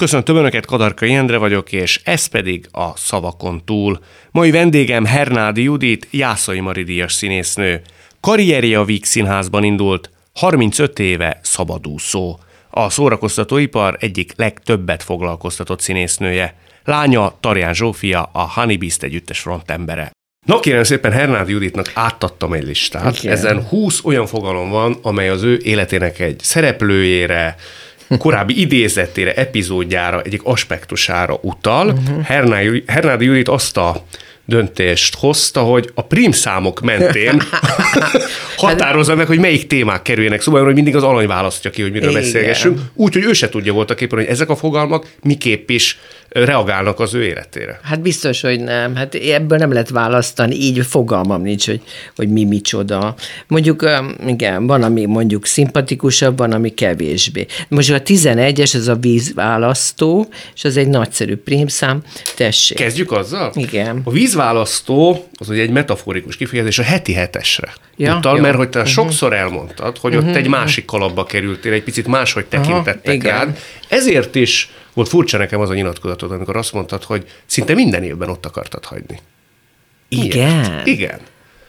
Köszöntöm Önöket, Kadarka Jendre vagyok, és ez pedig a Szavakon túl. Mai vendégem Hernádi Judit, Jászai Maridíjas színésznő. Karrierje a Víg Színházban indult, 35 éve szabadúszó. A szórakoztatóipar egyik legtöbbet foglalkoztatott színésznője. Lánya Tarján Zsófia, a Honeybeast együttes frontembere. Na kérem szépen, Hernádi Juditnak átadtam egy listát. Igen. Ezen 20 olyan fogalom van, amely az ő életének egy szereplőjére, korábbi idézetére, epizódjára, egyik aspektusára utal. Uh-huh. Hernádi Judit azt a döntést hozta, hogy a prímszámok mentén határozza meg, hogy melyik témák kerüljenek szóval, hogy mindig az alany választja ki, hogy miről Igen. beszélgessünk. Úgyhogy ő se tudja voltak éppen, hogy ezek a fogalmak miképp is reagálnak az ő életére. Hát biztos, hogy nem. Hát ebből nem lehet választani, így fogalmam nincs, hogy, hogy mi micsoda. Mondjuk, igen, van, ami mondjuk szimpatikusabb, van, ami kevésbé. Most a 11-es, ez a vízválasztó, és az egy nagyszerű prímszám. Tessék. Kezdjük azzal? Igen. A vízválasztó, az ugye egy metaforikus kifejezés a heti hetesre ja, utal, jó. mert hogy te uh-huh. sokszor elmondtad, hogy uh-huh. ott egy másik kalapba kerültél, egy picit máshogy tekintettek Aha, rád. Ezért is volt furcsa nekem az a nyilatkozatod, amikor azt mondtad, hogy szinte minden évben ott akartad hagyni. Igen? Igen.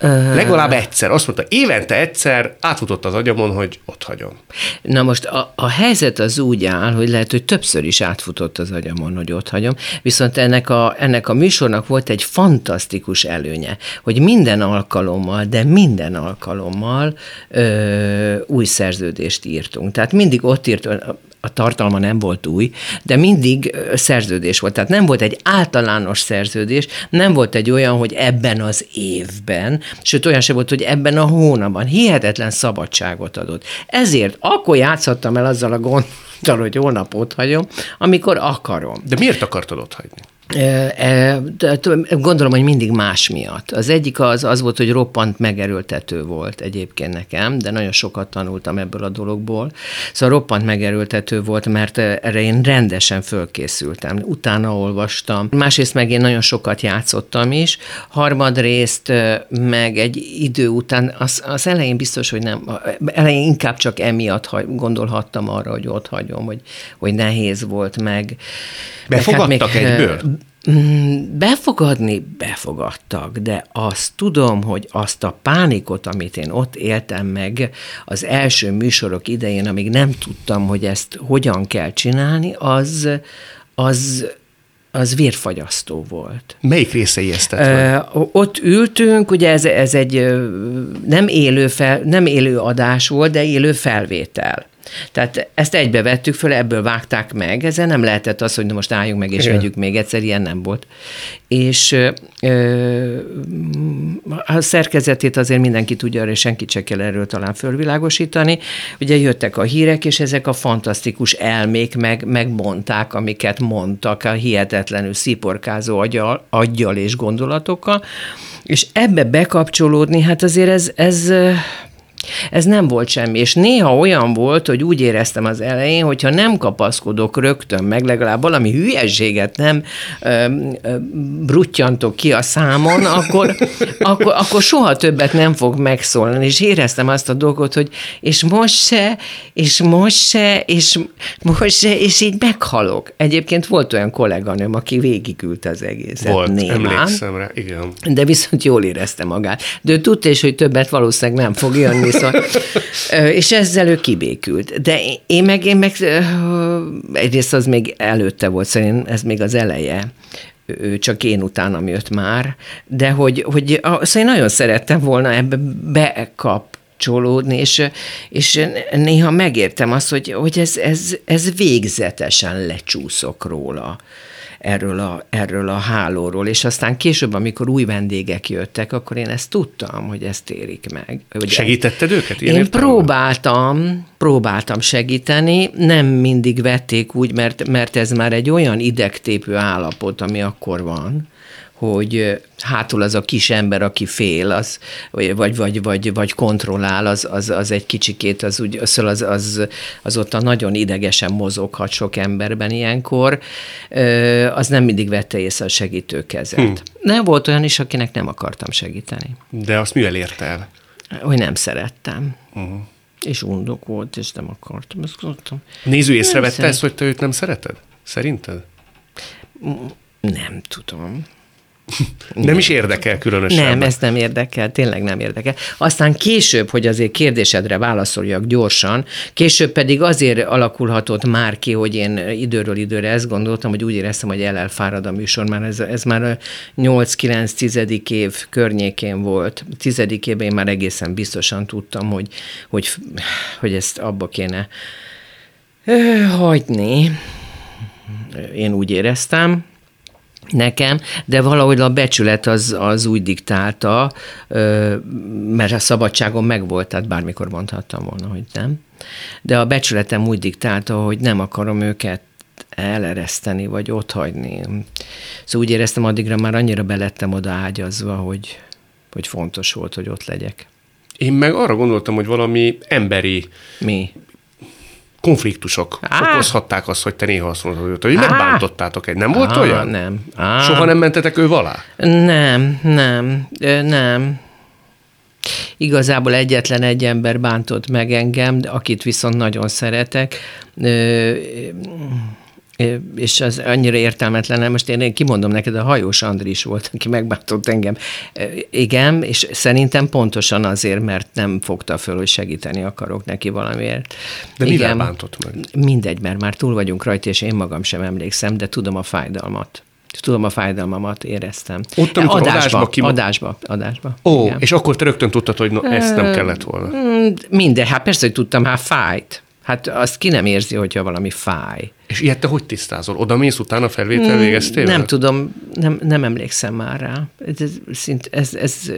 Uh, Legalább egyszer. Azt mondta, évente egyszer átfutott az agyamon, hogy ott hagyom. Na most a, a helyzet az úgy áll, hogy lehet, hogy többször is átfutott az agyamon, hogy ott hagyom, viszont ennek a, ennek a műsornak volt egy fantasztikus előnye, hogy minden alkalommal, de minden alkalommal ö, új szerződést írtunk. Tehát mindig ott írt, a tartalma nem volt új, de mindig szerződés volt. Tehát nem volt egy általános szerződés, nem volt egy olyan, hogy ebben az évben, sőt olyan se volt, hogy ebben a hónapban. Hihetetlen szabadságot adott. Ezért akkor játszhattam el azzal a gondtal, hogy hónapot hagyom, amikor akarom. De miért akartad ott hagyni? Gondolom, hogy mindig más miatt. Az egyik az, az volt, hogy roppant megerőltető volt egyébként nekem, de nagyon sokat tanultam ebből a dologból. Szóval roppant megerőltető volt, mert erre én rendesen fölkészültem. Utána olvastam. Másrészt meg én nagyon sokat játszottam is. Harmadrészt meg egy idő után, az, az elején biztos, hogy nem, elején inkább csak emiatt gondolhattam arra, hogy ott hagyom, hogy, hogy nehéz volt meg. Befogadtak hát még, egyből? Mm, befogadni befogadtak, de azt tudom, hogy azt a pánikot, amit én ott éltem meg az első műsorok idején, amíg nem tudtam, hogy ezt hogyan kell csinálni, az, az az vérfagyasztó volt. Melyik részei ezt uh, Ott ültünk, ugye ez, ez egy nem élő, fel, nem élő adás volt, de élő felvétel. Tehát ezt egybe vettük föl, ebből vágták meg, ezzel nem lehetett az, hogy na most álljunk meg és Igen. vegyük még egyszer, ilyen nem volt. És ö, a szerkezetét azért mindenki tudja, és senkit se kell erről talán fölvilágosítani. Ugye jöttek a hírek, és ezek a fantasztikus elmék meg, megmondták, amiket mondtak, a hihetetlenül sziporkázó aggyal, aggyal és gondolatokkal, és ebbe bekapcsolódni, hát azért ez, ez ez nem volt semmi, és néha olyan volt, hogy úgy éreztem az elején, hogyha nem kapaszkodok rögtön meg, legalább valami hülyeséget nem ö, ö, bruttyantok ki a számon, akkor, akkor, akkor soha többet nem fog megszólni, és éreztem azt a dolgot, hogy és most se, és most se, és most se, és így meghalok. Egyébként volt olyan kolléganőm, aki végigült az egészet. Volt, némán, emlékszem rá, igen. De viszont jól érezte magát. De ő tudta is, hogy többet valószínűleg nem fog jönni, szóval, és ezzel ő kibékült. De én meg, én meg egyrészt az még előtte volt, szerintem ez még az eleje csak én utánam jött már, de hogy, hogy szóval én nagyon szerettem volna ebbe bekap, csolódni, és, és néha megértem azt, hogy, hogy ez, ez, ez végzetesen lecsúszok róla erről a, erről a hálóról, és aztán később, amikor új vendégek jöttek, akkor én ezt tudtam, hogy ezt érik meg. Hogy Segítetted őket? Én értelme? próbáltam, próbáltam segíteni, nem mindig vették úgy, mert, mert ez már egy olyan idegtépő állapot, ami akkor van, hogy hátul az a kis ember, aki fél, az, vagy, vagy, vagy, vagy kontrollál, az, az, az egy kicsikét, az, úgy, az, az, az, az ott a nagyon idegesen mozoghat sok emberben ilyenkor, az nem mindig vette észre a segítőkezet. Hm. Nem volt olyan is, akinek nem akartam segíteni. De azt mivel ért el? Hogy nem szerettem. Uh-huh. És undok volt, és nem akartam. Ezt Néző észrevette ezt, hogy te őt nem szereted? Szerinted? Nem tudom. Nem is érdekel különösen. Nem, ez nem érdekel, tényleg nem érdekel. Aztán később, hogy azért kérdésedre válaszoljak gyorsan, később pedig azért alakulhatott már ki, hogy én időről időre ezt gondoltam, hogy úgy éreztem, hogy el elfárad a műsor, már ez, ez már a 8-9-10. év környékén volt. Tizedik évben én már egészen biztosan tudtam, hogy, hogy, hogy ezt abba kéne hagyni. Én úgy éreztem, nekem, de valahogy a becsület az, az úgy diktálta, mert a szabadságom megvolt, tehát bármikor mondhattam volna, hogy nem. De a becsületem úgy diktálta, hogy nem akarom őket elereszteni, vagy otthagyni. Szóval úgy éreztem, addigra már annyira belettem oda ágyazva, hogy, hogy fontos volt, hogy ott legyek. Én meg arra gondoltam, hogy valami emberi Mi? Konfliktusok Á. okozhatták azt, hogy te néha azt mondod, hogy megbántottátok egy. Nem volt Á, olyan? Nem. Á. Soha nem mentetek ő alá? Nem, nem, nem. Igazából egyetlen egy ember bántott meg engem, akit viszont nagyon szeretek. Ö, és az annyira értelmetlen, most én, én kimondom neked, a hajós Andris volt, aki megbántott engem. Igen, és szerintem pontosan azért, mert nem fogta föl, hogy segíteni akarok neki valamiért. De Igen, mivel bántott meg? Mindegy, mert már túl vagyunk rajta, és én magam sem emlékszem, de tudom a fájdalmat. Tudom, a fájdalmamat éreztem. Ott, amikor adásba, adásba, kim... adásba, adásba. Ó, igen. és akkor te rögtön tudtad, hogy no, ezt nem kellett volna. Minden, hát persze, hogy tudtam, hát fájt. Hát azt ki nem érzi, hogyha valami fáj. És ilyet te hogy tisztázol? Oda mész utána felvétel hmm, végeztél? Nem tudom, nem, nem emlékszem már rá. Ez, szint, ez, ez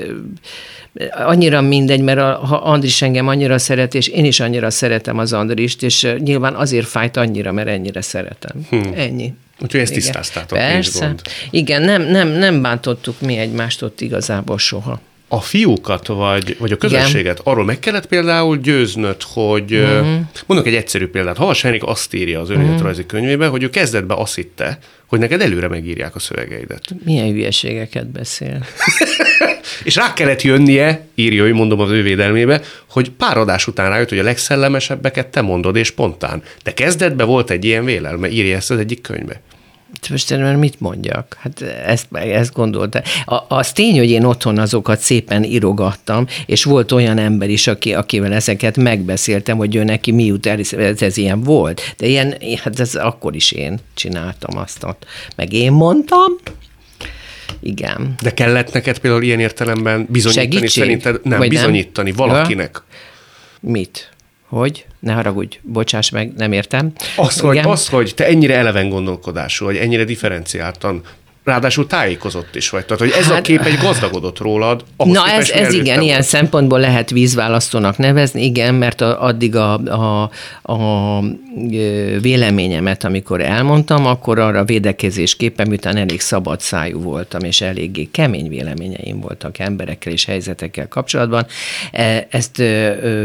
annyira mindegy, mert a, ha Andris engem annyira szeret, és én is annyira szeretem az Andrist, és nyilván azért fájt annyira, mert ennyire szeretem. Hmm. Ennyi. Úgyhogy ezt tisztáztátok, Persze. Igen, nem, nem, nem bántottuk mi egymást ott igazából soha a fiúkat, vagy, vagy a közösséget Igen. arról meg kellett például győznöd, hogy uh-huh. mondok egy egyszerű példát. Havas Henrik azt írja az önéletrajzi uh-huh. könyvében, hogy ő kezdetben azt hitte, hogy neked előre megírják a szövegeidet. Milyen hülyeségeket beszél. és rá kellett jönnie, írja, hogy mondom az ő védelmébe, hogy pár adás után rájött, hogy a legszellemesebbeket te mondod, és spontán. De kezdetben volt egy ilyen vélelme, írja ezt az egyik könyvbe most én mit mondjak? Hát ezt, ezt gondolta. A, az tény, hogy én otthon azokat szépen irogattam, és volt olyan ember is, aki, akivel ezeket megbeszéltem, hogy ő neki mi jut el, ez, ez ilyen volt. De ilyen, hát ez akkor is én csináltam azt ott. Meg én mondtam, igen. De kellett neked például ilyen értelemben bizonyítani Segítség? szerinted? Nem, Vagy bizonyítani nem? valakinek. Mit? Hogy? Ne haragudj, bocsáss meg, nem értem. Az, hogy, az, hogy te ennyire eleven gondolkodású, vagy ennyire differenciáltan ráadásul tájékozott is vagy. Tehát, hogy ez hát, a kép egy gazdagodott rólad. Na ez, ez igen, volt. ilyen szempontból lehet vízválasztónak nevezni, igen, mert a, addig a, a, a véleményemet, amikor elmondtam, akkor arra védekezésképpen, miután elég szabad szájú voltam, és eléggé kemény véleményeim voltak emberekkel és helyzetekkel kapcsolatban, e, ezt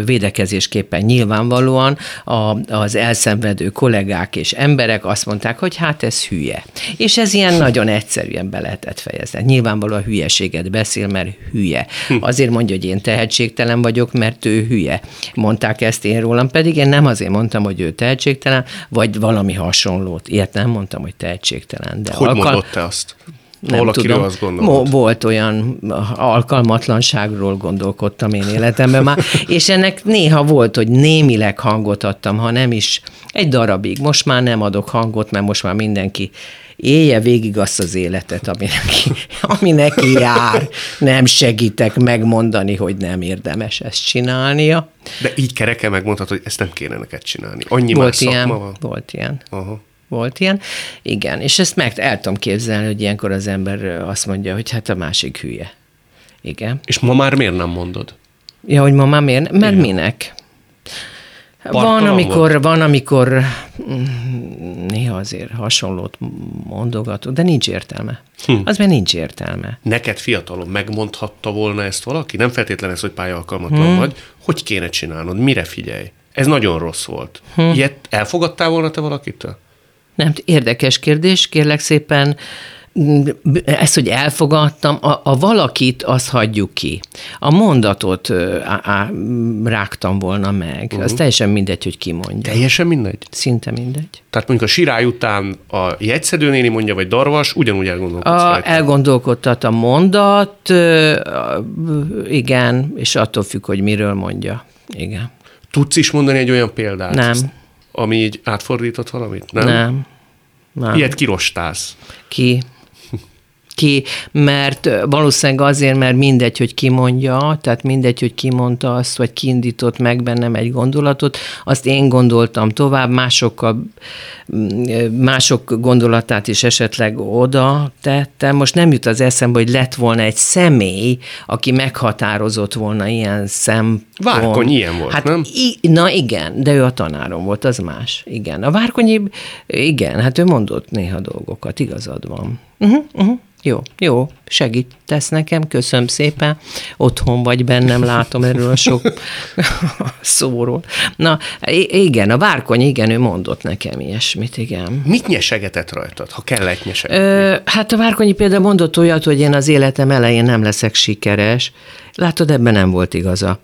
védekezésképpen nyilvánvalóan az elszenvedő kollégák és emberek azt mondták, hogy hát ez hülye. És ez ilyen nagyon egy egyszerűen be lehetett fejezni. Nyilvánvalóan hülyeséget beszél, mert hülye. Hm. Azért mondja, hogy én tehetségtelen vagyok, mert ő hülye. Mondták ezt én rólam, pedig én nem azért mondtam, hogy ő tehetségtelen, vagy valami hasonlót. Ilyet nem mondtam, hogy tehetségtelen. De hogy alkal... mondott te azt? Nem Valakiről tudom. azt gondolod. Volt olyan alkalmatlanságról gondolkodtam én életemben már, és ennek néha volt, hogy némileg hangot adtam, ha nem is egy darabig. Most már nem adok hangot, mert most már mindenki élje végig azt az életet, ami neki, ami neki jár. Nem segítek megmondani, hogy nem érdemes ezt csinálnia. De így kereke megmondhatod, hogy ezt nem kéne neked csinálni. Annyi volt más ilyen, van. Volt ilyen. Aha. Volt ilyen. Igen, és ezt meg el tudom képzelni, hogy ilyenkor az ember azt mondja, hogy hát a másik hülye. Igen. És ma már miért nem mondod? Ja, hogy ma már miért? Mert Igen. minek? Van amikor, volt? van, amikor mm, néha azért hasonlót mondogatok, de nincs értelme. Hm. Az mert nincs értelme. Neked fiatalon megmondhatta volna ezt valaki? Nem feltétlenül ez, hogy pályaalkalmatlan hm. vagy. Hogy kéne csinálnod? Mire figyelj? Ez nagyon rossz volt. Hm. Ilyet elfogadtál volna te valakitől? Nem, érdekes kérdés, kérlek szépen ezt, hogy elfogadtam, a, a valakit azt hagyjuk ki. A mondatot á, á, rágtam volna meg. Uh-huh. Az teljesen mindegy, hogy ki mondja. Teljesen mindegy? Szinte mindegy. Tehát mondjuk a sirály után a jegyszedőnéni mondja, vagy darvas, ugyanúgy elgondolkodsz a, Elgondolkodtat a mondat, igen, és attól függ, hogy miről mondja. Igen. Tudsz is mondani egy olyan példát? Nem. Ami így átfordított valamit? Nem. Nem. Nem. Ilyet kirostálsz. Ki? Ki, mert valószínűleg azért, mert mindegy, hogy ki mondja, tehát mindegy, hogy ki mondta azt, vagy kiindított meg bennem egy gondolatot, azt én gondoltam tovább, másokkal, mások gondolatát is esetleg oda tettem. Most nem jut az eszembe, hogy lett volna egy személy, aki meghatározott volna ilyen szempont. Várkony ilyen volt, hát, nem? I, na igen, de ő a tanárom volt, az más. Igen. A Várkonyi, igen, hát ő mondott néha dolgokat, igazad van. Uh-huh, uh-huh. Jó, jó, segítesz nekem, köszönöm szépen. Otthon vagy bennem, látom erről a sok szóról. Na, igen, a Várkony, igen, ő mondott nekem ilyesmit, igen. Mit nyesegetett rajtad, ha kellett nyesegetni? hát a Várkonyi például mondott olyat, hogy én az életem elején nem leszek sikeres, Látod, ebben nem volt igaza.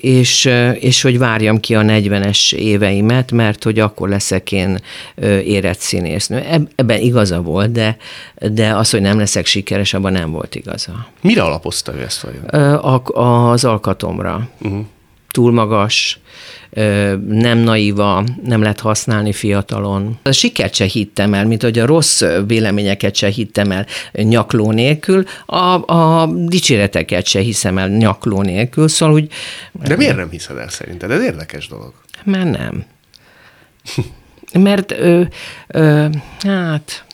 És, és hogy várjam ki a 40-es éveimet, mert hogy akkor leszek én érett színésznő. Ebben igaza volt, de, de az, hogy nem leszek sikeres, abban nem volt igaza. Mire alapozta ő ezt vajon? Az alkatomra. Uh-huh. Túl magas, nem naíva, nem lehet használni fiatalon. A sikert se hittem el, mint hogy a rossz véleményeket se hittem el nyakló nélkül, a, a dicséreteket se hiszem el nyakló nélkül, szóval úgy... De miért nem hiszed el szerinted? Ez érdekes dolog. Mert nem. Mert, ö, ö, hát,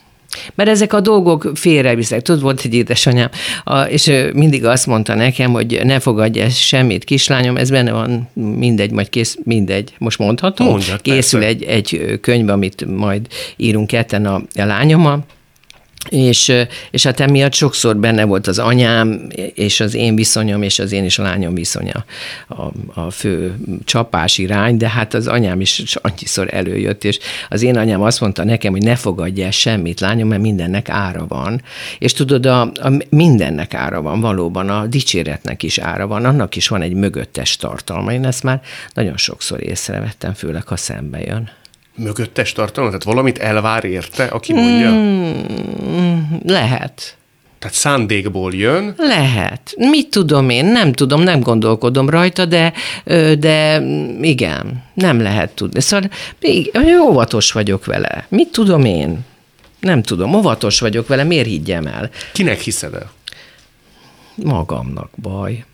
mert ezek a dolgok félreviszek. Tudod, volt egy édesanyám, a, és mindig azt mondta nekem, hogy ne fogadj ezt semmit, kislányom, ez benne van, mindegy, majd kész, mindegy, most mondhatom? Mondjad, Készül egy, egy könyv, amit majd írunk ketten a, a lányommal, és, és hát emiatt sokszor benne volt az anyám, és az én viszonyom, és az én is a lányom viszonya a, a fő csapás irány, de hát az anyám is annyiszor előjött, és az én anyám azt mondta nekem, hogy ne fogadj el semmit, lányom, mert mindennek ára van. És tudod, a, a mindennek ára van, valóban a dicséretnek is ára van, annak is van egy mögöttes tartalma. Én ezt már nagyon sokszor észrevettem, főleg ha szembe jön mögöttes tartalma? Tehát valamit elvár érte, aki mondja? Hmm, lehet. Tehát szándékból jön? Lehet. Mit tudom én? Nem tudom, nem gondolkodom rajta, de, de igen, nem lehet tudni. Szóval óvatos vagyok vele. Mit tudom én? Nem tudom, óvatos vagyok vele, miért higgyem el? Kinek hiszed el? Magamnak baj.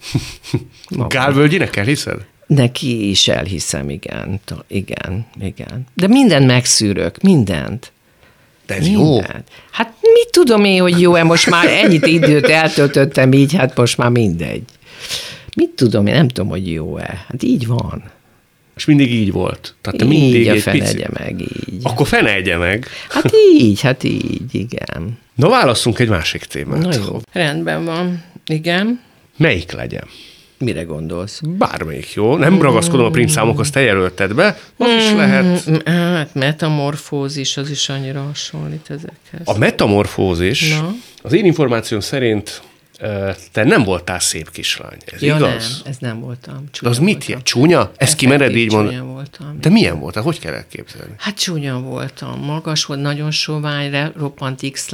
Magamnak. Gálvölgyinek elhiszed? Neki is elhiszem, igen, igen, igen. De mindent megszűrök, mindent. De ez mindent. jó. Hát mit tudom én, hogy jó-e, most már ennyit időt eltöltöttem így, hát most már mindegy. Mit tudom én, nem tudom, hogy jó-e. Hát így van. És mindig így volt. Tehát te így mindig a fenegye pici... meg, így. Akkor fenegye meg. Hát így, hát így, igen. Na válasszunk egy másik témát. Na jó. Rendben van, igen. Melyik legyen? Mire gondolsz? Bármelyik, jó? Nem ragaszkodom a számokhoz, te jelölted be, az is lehet. Hát metamorfózis, az is annyira hasonlít ezekhez. A metamorfózis, Na? az én információm szerint te nem voltál szép kislány, ez ja, igaz? nem, ez nem voltam. Csúnya De az mit jelent? Csúnya? Ezt kimered így mondani? voltam. De milyen volt? Hogy kell elképzelni? Hát csúnya voltam. Magas volt, nagyon sovány, roppant x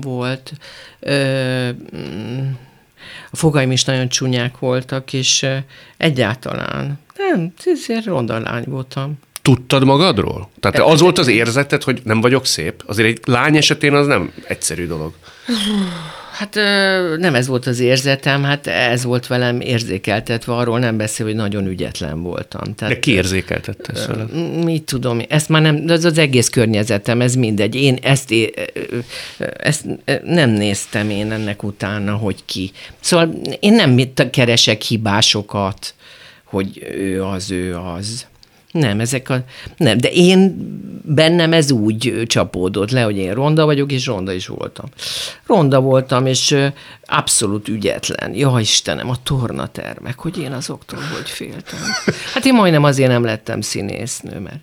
volt. Ö, mm, a fogaim is nagyon csúnyák voltak, és egyáltalán nem, ezért ronda lány voltam. Tudtad magadról? Tehát te az volt az érzeted, hogy nem vagyok szép? Azért egy lány esetén az nem egyszerű dolog. Hát nem ez volt az érzetem, hát ez volt velem érzékeltetve, arról nem beszél, hogy nagyon ügyetlen voltam. Tehát, De ki érzékeltette ezt Mit tudom, ezt már nem, ez az egész környezetem, ez mindegy. Én ezt, ezt nem néztem én ennek utána, hogy ki. Szóval én nem keresek hibásokat, hogy ő az, ő az. Nem, ezek a... Nem, de én bennem ez úgy csapódott le, hogy én ronda vagyok, és ronda is voltam. Ronda voltam, és abszolút ügyetlen. Ja, Istenem, a tornatermek, hogy én azoktól hogy féltem. Hát én majdnem azért nem lettem színésznő, mert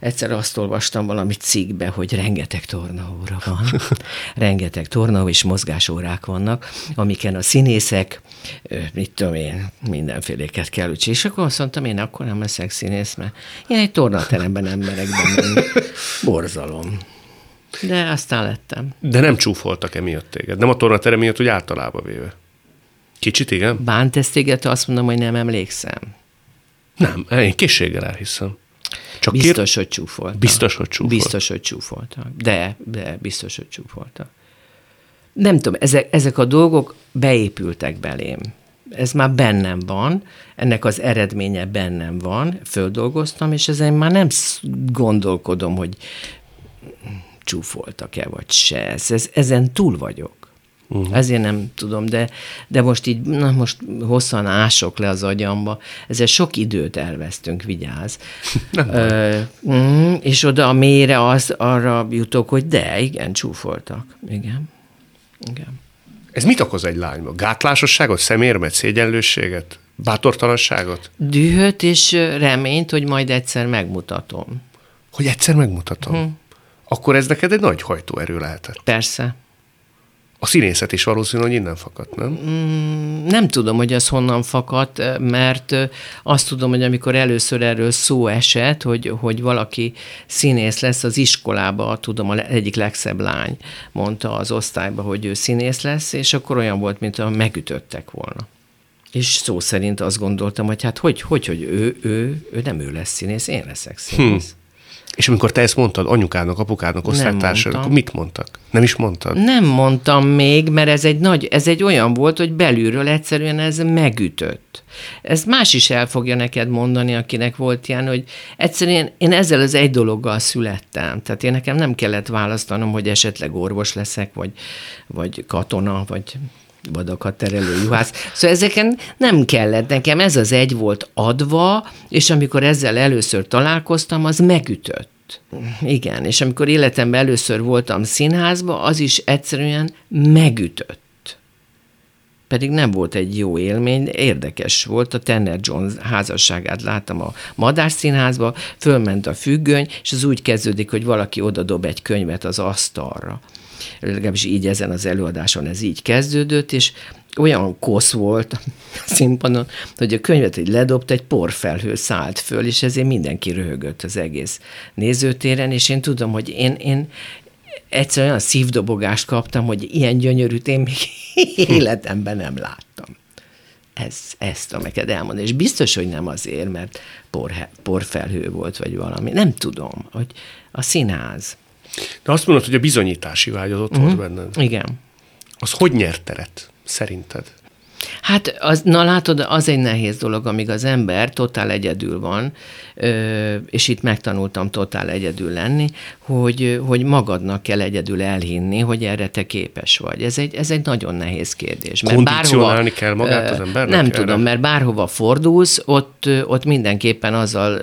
egyszer azt olvastam valami cikkbe, hogy rengeteg tornaóra van, rengeteg torna és mozgásórák vannak, amiken a színészek, mit tudom én, mindenféléket kell úgy És akkor azt mondtam, én akkor nem leszek színész, mert én egy tornateremben nem merek benne. Borzalom. De aztán lettem. De nem csúfoltak emiatt téged? Nem a tornaterem miatt, hogy általában véve? Kicsit igen? Bánt ezt téged, azt mondom, hogy nem emlékszem. Nem, én készséggel elhiszem. Csak biztos, kér... hogy csúfoltak. Biztos, hogy csúfoltak. Biztos, hogy csúfoltak. De, de biztos, hogy csúfoltak. Nem tudom, ezek, ezek a dolgok beépültek belém. Ez már bennem van, ennek az eredménye bennem van, földolgoztam, és ezen már nem gondolkodom, hogy csúfoltak-e vagy se. Ez, ezen túl vagyok. Uh-huh. Ezért nem tudom, de, de most így, na most hosszan ások le az agyamba, ezzel sok időt elvesztünk, vigyáz. Ö, mm, és oda a mélyre az, arra jutok, hogy de, igen, csúfoltak. Igen. Igen. Ez mit okoz egy lányba? Gátlásosságot, szemérmet, szégyenlősséget, bátortalanságot? Dühöt és reményt, hogy majd egyszer megmutatom. Hogy egyszer megmutatom? Hm. Akkor ez neked egy nagy hajtóerő lehetett. Persze. A színészet is valószínűleg hogy innen fakadt, nem? Mm, nem tudom, hogy ez honnan fakadt, mert azt tudom, hogy amikor először erről szó esett, hogy, hogy valaki színész lesz az iskolába, tudom, a egyik legszebb lány mondta az osztályba, hogy ő színész lesz, és akkor olyan volt, mint a megütöttek volna. És szó szerint azt gondoltam, hogy hát hogy, hogy, hogy ő, ő, ő nem ő lesz színész, én leszek színész. Hm. És amikor te ezt mondtad anyukának, apukádnak, osztálytársadnak, akkor mit mondtak? Nem is mondtad? Nem mondtam még, mert ez egy, nagy, ez egy olyan volt, hogy belülről egyszerűen ez megütött. Ez más is el fogja neked mondani, akinek volt ilyen, hogy egyszerűen én ezzel az egy dologgal születtem. Tehát én nekem nem kellett választanom, hogy esetleg orvos leszek, vagy, vagy katona, vagy vadakat terelő juhász. Szóval ezeken nem kellett nekem, ez az egy volt adva, és amikor ezzel először találkoztam, az megütött. Igen, és amikor életemben először voltam színházba, az is egyszerűen megütött. Pedig nem volt egy jó élmény, érdekes volt. A Tanner Jones házasságát láttam a Madár Színházba, fölment a függöny, és az úgy kezdődik, hogy valaki odadob egy könyvet az asztalra legalábbis így ezen az előadáson ez így kezdődött, és olyan kosz volt a színpadon, hogy a könyvet egy ledobt, egy porfelhő szállt föl, és ezért mindenki röhögött az egész nézőtéren, és én tudom, hogy én, én egyszerűen olyan szívdobogást kaptam, hogy ilyen gyönyörűt én még életemben nem láttam. Ez, ezt tudom neked elmondani. És biztos, hogy nem azért, mert por, porfelhő volt, vagy valami. Nem tudom, hogy a színház. De azt mondod, hogy a bizonyítási vágy az ott uh-huh. volt benned. Igen. Az hogy nyert teret, szerinted? Hát, az, na látod, az egy nehéz dolog, amíg az ember totál egyedül van, és itt megtanultam totál egyedül lenni, hogy, hogy magadnak kell egyedül elhinni, hogy erre te képes vagy. Ez egy, ez egy nagyon nehéz kérdés. Mert bárhova, kell magát az embernek? Nem erre? tudom, mert bárhova fordulsz, ott, ott mindenképpen azzal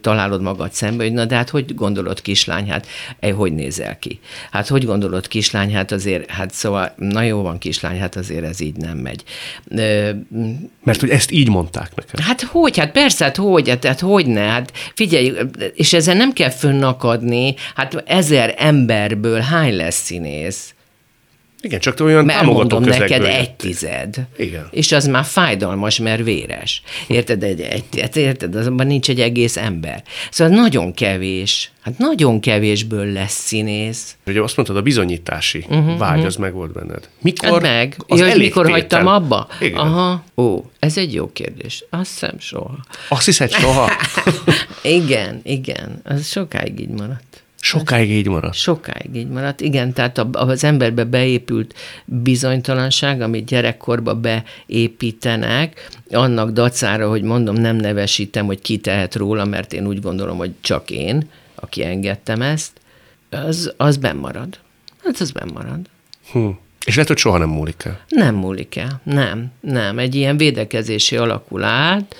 találod magad szembe, hogy na de hát hogy gondolod kislány, hát hogy nézel ki? Hát hogy gondolod kislány, hát azért, hát szóval, na jó van kislány, hát azért ez így nem megy. Mert hogy ezt így mondták nekem. Hát hogy, hát persze, hát hogy, hát, hát hogy ne, hát figyelj, és ezzel nem kell fönnakadni, hát ezer emberből hány lesz színész? Igen, csak te olyan mert mondom neked egy tized. Igen. És az már fájdalmas, mert véres. Érted? Egy, egy, hát érted? Azonban nincs egy egész ember. Szóval nagyon kevés, hát nagyon kevésből lesz színész. Ugye azt mondtad, a bizonyítási uh-huh, vágy uh-huh. az meg volt benned. Mikor? Hát meg. Az ja, mikor hagytam abba? Igen. Aha. Ó, ez egy jó kérdés. Azt hiszem soha. Azt hiszed soha? igen, igen. Az sokáig így maradt. Sokáig így maradt. Sokáig így maradt, igen, tehát az emberbe beépült bizonytalanság, amit gyerekkorba beépítenek, annak dacára, hogy mondom, nem nevesítem, hogy ki tehet róla, mert én úgy gondolom, hogy csak én, aki engedtem ezt, az, az bennmarad. Hát az bennmarad. Hm. És lehet, hogy soha nem múlik el? Nem múlik el, nem, nem. Egy ilyen védekezési alakulát,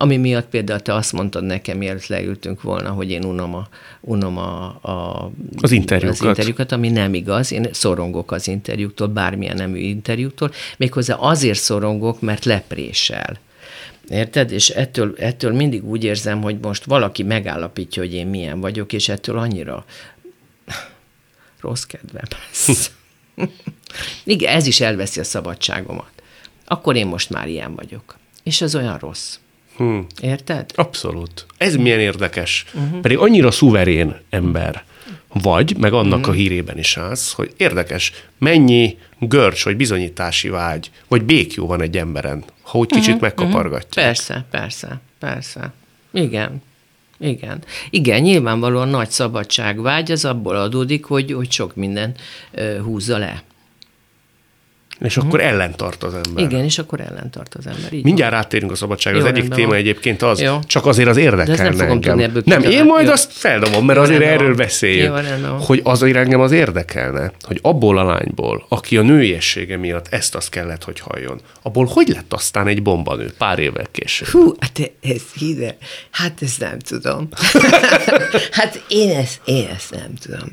ami miatt például te azt mondtad nekem, mielőtt leültünk volna, hogy én unom, a, unom a, a, az, interjúkat. az interjúkat, ami nem igaz. Én szorongok az interjúktól, bármilyen nemű interjúktól. Méghozzá azért szorongok, mert leprésel Érted? És ettől, ettől mindig úgy érzem, hogy most valaki megállapítja, hogy én milyen vagyok, és ettől annyira rossz kedvem lesz. Igen, ez is elveszi a szabadságomat. Akkor én most már ilyen vagyok. És ez olyan rossz. Hmm. Érted? Abszolút. Ez milyen érdekes. Uh-huh. Pedig annyira szuverén ember vagy, meg annak uh-huh. a hírében is állsz, hogy érdekes, mennyi görcs, vagy bizonyítási vágy, vagy békjó van egy emberen, ha úgy kicsit uh-huh. megkapargatja. Persze, persze, persze. Igen. Igen. Igen, nyilvánvalóan nagy szabadságvágy az abból adódik, hogy, hogy sok minden húzza le. És uh-huh. akkor ellentart az ember. Igen, és akkor ellentart az ember. Így Mindjárt van. áttérünk a szabadságra. Az egyik téma van. egyébként az, Jó. csak azért az érdekel De nem fogom engem. Tudni ebből nem, én majd Jó. azt feldobom, mert Jó, azért erről beszéljünk. Hogy azért engem az érdekelne, hogy abból a lányból, aki a nőiessége miatt ezt azt kellett, hogy halljon, abból hogy lett aztán egy bombanő pár évvel később? Hú, hát ez híve. Hát ezt nem tudom. hát én ezt, én ezt nem tudom.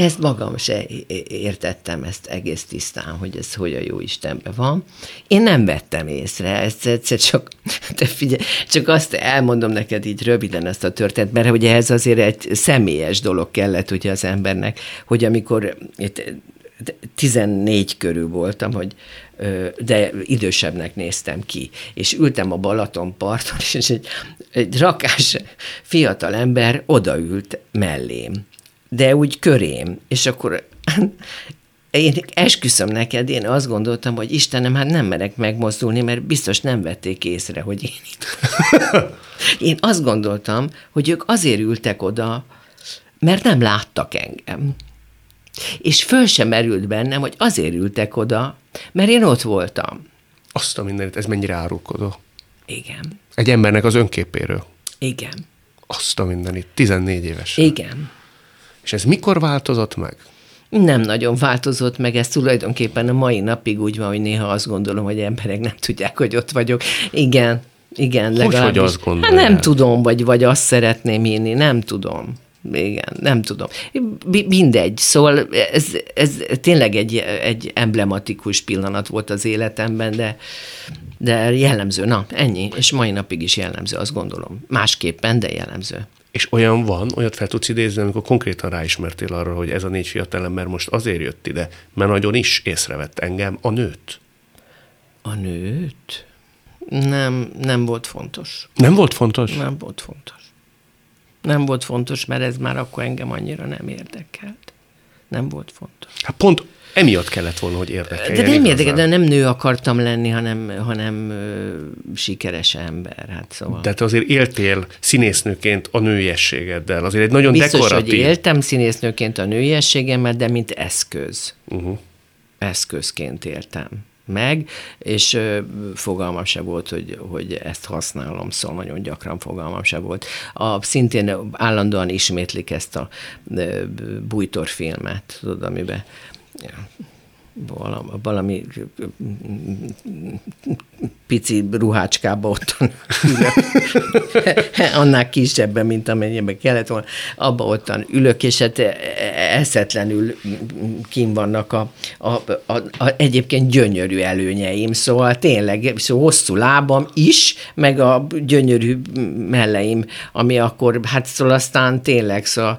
Ezt magam se értettem, ezt egész tisztán, hogy ez hogy a jó Istenben van. Én nem vettem észre, ezt egyszer csak, te figyelj, csak azt elmondom neked így röviden ezt a történet, mert hogy ez azért egy személyes dolog kellett ugye az embernek, hogy amikor 14 körül voltam, hogy de idősebbnek néztem ki, és ültem a Balaton parton, és egy, egy rakás fiatal ember odaült mellém de úgy körém. És akkor én esküszöm neked, én azt gondoltam, hogy Istenem, hát nem merek megmozdulni, mert biztos nem vették észre, hogy én itt. én azt gondoltam, hogy ők azért ültek oda, mert nem láttak engem. És föl sem merült bennem, hogy azért ültek oda, mert én ott voltam. Azt a mindenit, ez mennyire árulkodó. Igen. Egy embernek az önképéről. Igen. Azt a mindenit, 14 éves. Igen. És ez mikor változott meg? Nem nagyon változott meg, ez tulajdonképpen a mai napig úgy van, hogy néha azt gondolom, hogy emberek nem tudják, hogy ott vagyok. Igen, igen, legalábbis. Hogy, hogy azt gondolod? Hát nem tudom, vagy, vagy azt szeretném hinni, nem tudom. Igen, nem tudom. Mindegy. Szóval ez, ez tényleg egy, egy emblematikus pillanat volt az életemben, de, de jellemző. Na, ennyi. És mai napig is jellemző, azt gondolom. Másképpen, de jellemző. És olyan van, olyat fel tudsz idézni, amikor konkrétan ráismertél arra, hogy ez a négy fiatal ember most azért jött ide, mert nagyon is észrevett engem, a nőt. A nőt? Nem, nem volt fontos. Nem volt fontos? Nem volt fontos. Nem volt fontos, mert ez már akkor engem annyira nem érdekelt. Nem volt fontos. Hát pont Emiatt kellett volna, hogy érdekeljen. De nem érdekel, de nem nő akartam lenni, hanem, hanem ö, sikeres ember. Hát szóval. De te azért éltél színésznőként a nőiességeddel. Azért egy nagyon Biztos, dekoratív... hogy éltem színésznőként a nőiességemmel, de mint eszköz. Uh-huh. Eszközként éltem meg, és ö, fogalmam se volt, hogy, hogy ezt használom, szóval nagyon gyakran fogalmam se volt. A, szintén állandóan ismétlik ezt a ö, bújtorfilmet, tudod, amiben valami, pici ruhácskába ottan ülök. Annál kisebben, mint amennyiben kellett volna. Abba ottan ülök, és hát eszetlenül kim vannak a, a, a, a egyébként gyönyörű előnyeim, szóval tényleg szóval hosszú lábam is, meg a gyönyörű melleim, ami akkor, hát szóval aztán tényleg, szóval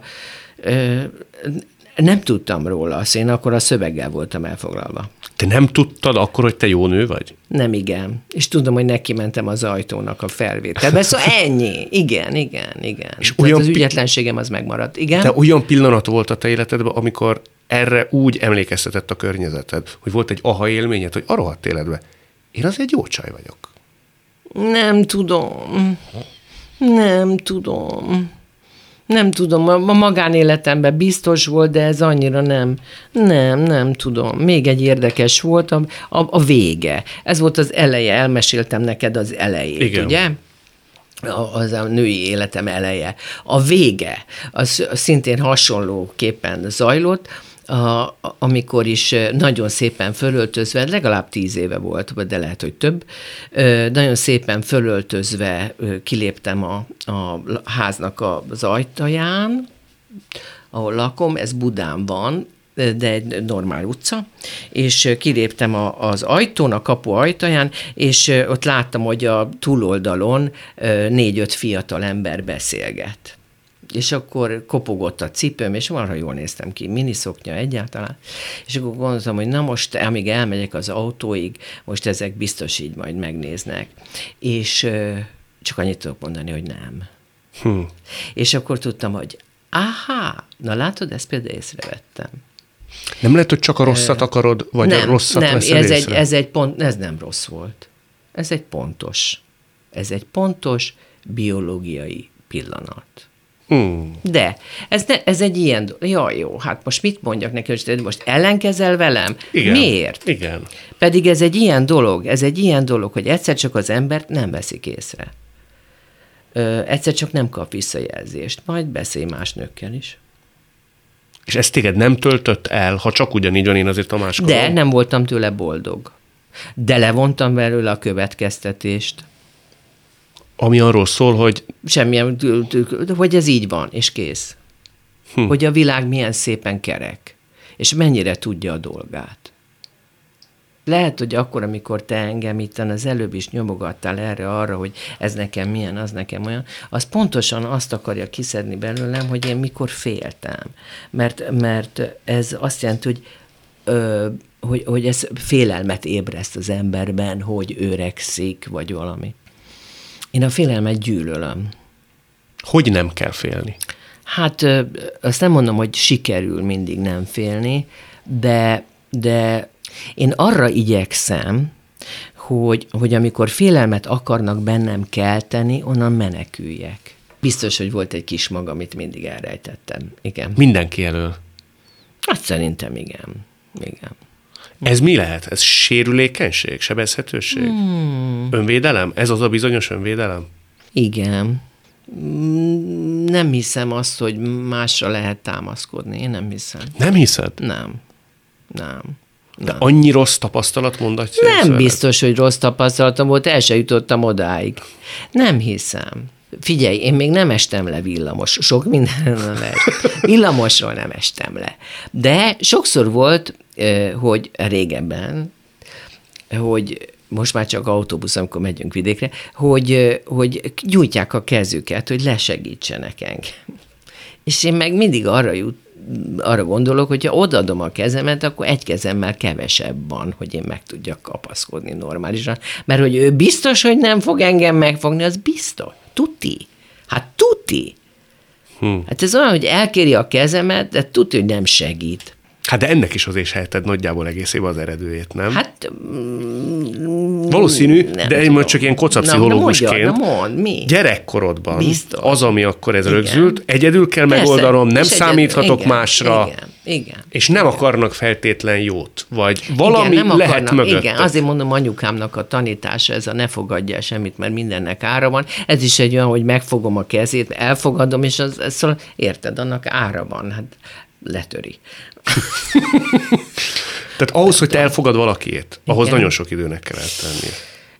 nem tudtam róla, azt én akkor a szöveggel voltam elfoglalva. Te nem tudtad akkor, hogy te jó nő vagy? Nem, igen. És tudom, hogy neki mentem az ajtónak a felvételbe. Szóval ennyi. Igen, igen, igen. És olyan az ügyetlenségem az megmaradt. Igen? De olyan pillanat volt a te életedben, amikor erre úgy emlékeztetett a környezeted, hogy volt egy aha élményed, hogy a rohadt életben, én az egy jó csaj vagyok. Nem tudom. Nem tudom. Nem tudom, a magánéletemben biztos volt, de ez annyira nem. Nem, nem tudom. Még egy érdekes volt a, a, a vége. Ez volt az eleje, elmeséltem neked az elejét, Igen. ugye? az a női életem eleje. A vége, az szintén hasonlóképpen zajlott, a, amikor is nagyon szépen fölöltözve, legalább tíz éve volt, de lehet, hogy több, nagyon szépen fölöltözve kiléptem a, a háznak az ajtaján, ahol lakom, ez Budán van, de egy normál utca, és kiléptem az ajtón, a kapu ajtaján, és ott láttam, hogy a túloldalon négy-öt fiatal ember beszélget és akkor kopogott a cipőm, és arra jól néztem ki, miniszoknya egyáltalán, és akkor gondoltam, hogy na most, amíg elmegyek az autóig, most ezek biztos így majd megnéznek. És csak annyit tudok mondani, hogy nem. Hm. És akkor tudtam, hogy aha, na látod, ezt például észrevettem. Nem lehet, hogy csak a rosszat akarod, vagy nem, a rosszat nem, veszel ez észre? egy, ez egy pont, ez nem rossz volt. Ez egy pontos. Ez egy pontos biológiai pillanat. Hmm. De ez, ne, ez egy ilyen, jaj jó, hát most mit mondjak neki, hogy most ellenkezel velem? Igen. Miért? Igen. Pedig ez egy ilyen dolog, ez egy ilyen dolog, hogy egyszer csak az embert nem veszik észre. Ö, egyszer csak nem kap visszajelzést, majd beszélj más nőkkel is. És ezt téged nem töltött el, ha csak ugyanígy van, én azért Tamáskodom. De nem voltam tőle boldog. De levontam belőle a következtetést. Ami arról szól, hogy... Semmilyen, hogy ez így van, és kész. Hm. Hogy a világ milyen szépen kerek, és mennyire tudja a dolgát. Lehet, hogy akkor, amikor te engem itt az előbb is nyomogattál erre arra, hogy ez nekem milyen, az nekem olyan, az pontosan azt akarja kiszedni belőlem, hogy én mikor féltem. Mert, mert ez azt jelenti, hogy ö, hogy, hogy ez félelmet ébreszt az emberben, hogy öregszik, vagy valami. Én a félelmet gyűlölöm. Hogy nem kell félni? Hát azt nem mondom, hogy sikerül mindig nem félni, de, de én arra igyekszem, hogy, hogy amikor félelmet akarnak bennem kelteni, onnan meneküljek. Biztos, hogy volt egy kis mag, amit mindig elrejtettem. Igen. Mindenki elől. Hát szerintem igen. Igen. Ez mi lehet? Ez sérülékenység, sebezhetőség? Hmm. Önvédelem? Ez az a bizonyos önvédelem? Igen. Nem hiszem azt, hogy másra lehet támaszkodni. Én nem hiszem. Nem hiszed? Nem. Nem. De annyi rossz tapasztalat mondatja? Nem veled? biztos, hogy rossz tapasztalatom volt, el se jutottam odáig. Nem hiszem. Figyelj, én még nem estem le villamos, sok mindenről nem estem. Villamosról nem estem le. De sokszor volt, hogy régebben, hogy most már csak autóbusz, amikor megyünk vidékre, hogy, hogy gyújtják a kezüket, hogy lesegítsenek engem. És én meg mindig arra jut, arra gondolok, hogy ha odaadom a kezemet, akkor egy kezemmel kevesebb van, hogy én meg tudjak kapaszkodni normálisan. Mert hogy ő biztos, hogy nem fog engem megfogni, az biztos. Tuti. Hát tuti. Hm. Hát ez olyan, hogy elkéri a kezemet, de tudja, hogy nem segít. Hát de ennek is azért sejted nagyjából egészében az eredőjét, nem? Hát... Mm, Valószínű, nem de én most csak ilyen kocapszichológusként. Na, na mond, mi? Gyerekkorodban Biztos. az, ami akkor ez igen. rögzült, egyedül kell Persze. megoldanom, nem számíthatok igen, másra. Igen, igen. És nem igen. akarnak feltétlen jót, vagy valami igen, nem lehet akarnak, mögöttet. Igen, azért mondom anyukámnak a tanítása, ez a ne fogadja semmit, mert mindennek ára van. Ez is egy olyan, hogy megfogom a kezét, elfogadom, és az, az szóval, érted, annak ára van. Hát letöri. Tehát ahhoz, hogy te elfogad valakit, ahhoz Igen. nagyon sok időnek kell eltenni.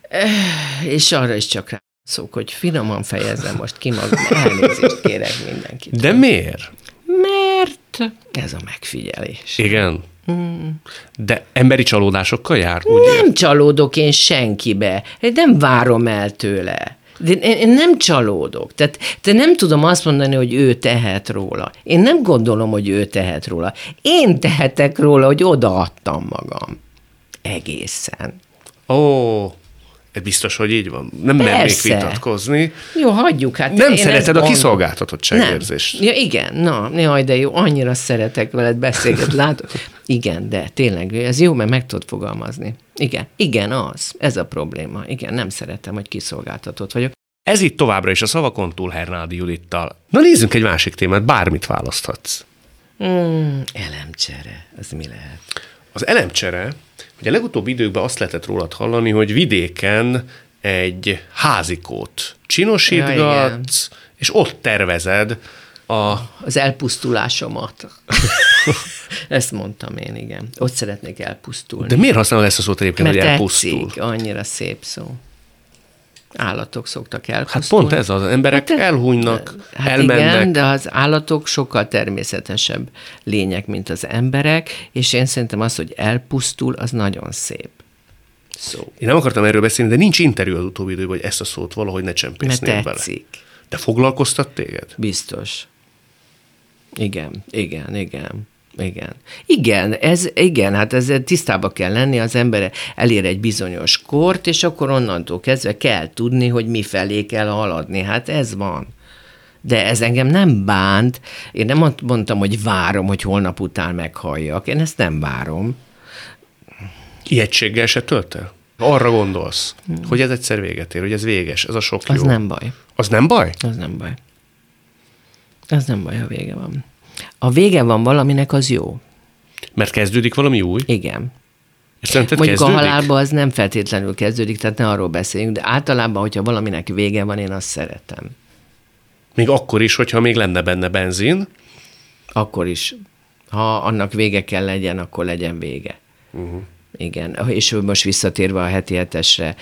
Eh, és arra is csak rá szok, hogy finoman fejezem most ki magam, elnézést kérek mindenkit. De miért? Mert ez a megfigyelés. Igen? Mm. De emberi csalódásokkal jár? Ugye? Nem csalódok én senkibe. Nem várom el tőle. De én, én nem csalódok. Tehát te nem tudom azt mondani, hogy ő tehet róla. Én nem gondolom, hogy ő tehet róla. Én tehetek róla, hogy odaadtam magam. Egészen. Ó, ez biztos, hogy így van. Nem mernék vitatkozni. Jó, hagyjuk. Hát nem szereted a kiszolgáltatottságérzést. Ja, igen, na, jaj, de jó, annyira szeretek veled beszélgetni, látod? Igen, de tényleg, ez jó, mert meg tudod fogalmazni. Igen, igen, az, ez a probléma. Igen, nem szeretem, hogy kiszolgáltatott vagyok. Ez itt továbbra is a szavakon túl Hernádi Judittal. Na nézzünk egy másik témát, bármit választhatsz. Hmm, elemcsere, az mi lehet? Az elemcsere, hogy a legutóbbi időkben azt lehetett rólad hallani, hogy vidéken egy házikót csinosítgatsz, ja, és ott tervezed a... Az elpusztulásomat. ezt mondtam én, igen. Ott szeretnék elpusztulni. De miért használod ezt a szót egyébként, Mert hogy elpusztul? Tetszik, annyira szép szó. Állatok szoktak Hát elpusztulni. pont ez az, emberek hát, elhunynak, Hát elmennek. igen, de az állatok sokkal természetesebb lények, mint az emberek, és én szerintem az, hogy elpusztul, az nagyon szép. Szó. Én nem akartam erről beszélni, de nincs interjú az utóbbi időben, hogy ezt a szót valahogy ne bele. tetszik. De foglalkoztat téged? Biztos. Igen, igen, igen. Igen. Igen, ez, igen, hát ezzel tisztába kell lenni, az ember elér egy bizonyos kort, és akkor onnantól kezdve kell tudni, hogy mi felé kell haladni. Hát ez van. De ez engem nem bánt. Én nem azt mondtam, hogy várom, hogy holnap után meghalljak. Én ezt nem várom. Ijegységgel se tölt el? Arra gondolsz, hogy ez egyszer véget ér, hogy ez véges, ez a sok Az jó. nem baj. Az nem baj? Az nem baj. Az nem baj, ha vége van. A vége van valaminek, az jó. Mert kezdődik valami új? Igen. És szerinted Mondjuk kezdődik? a halálban az nem feltétlenül kezdődik, tehát ne arról beszéljünk, de általában, hogyha valaminek vége van, én azt szeretem. Még akkor is, hogyha még lenne benne benzin, Akkor is. Ha annak vége kell legyen, akkor legyen vége. Uh-huh. Igen, és most visszatérve a heti hetesre,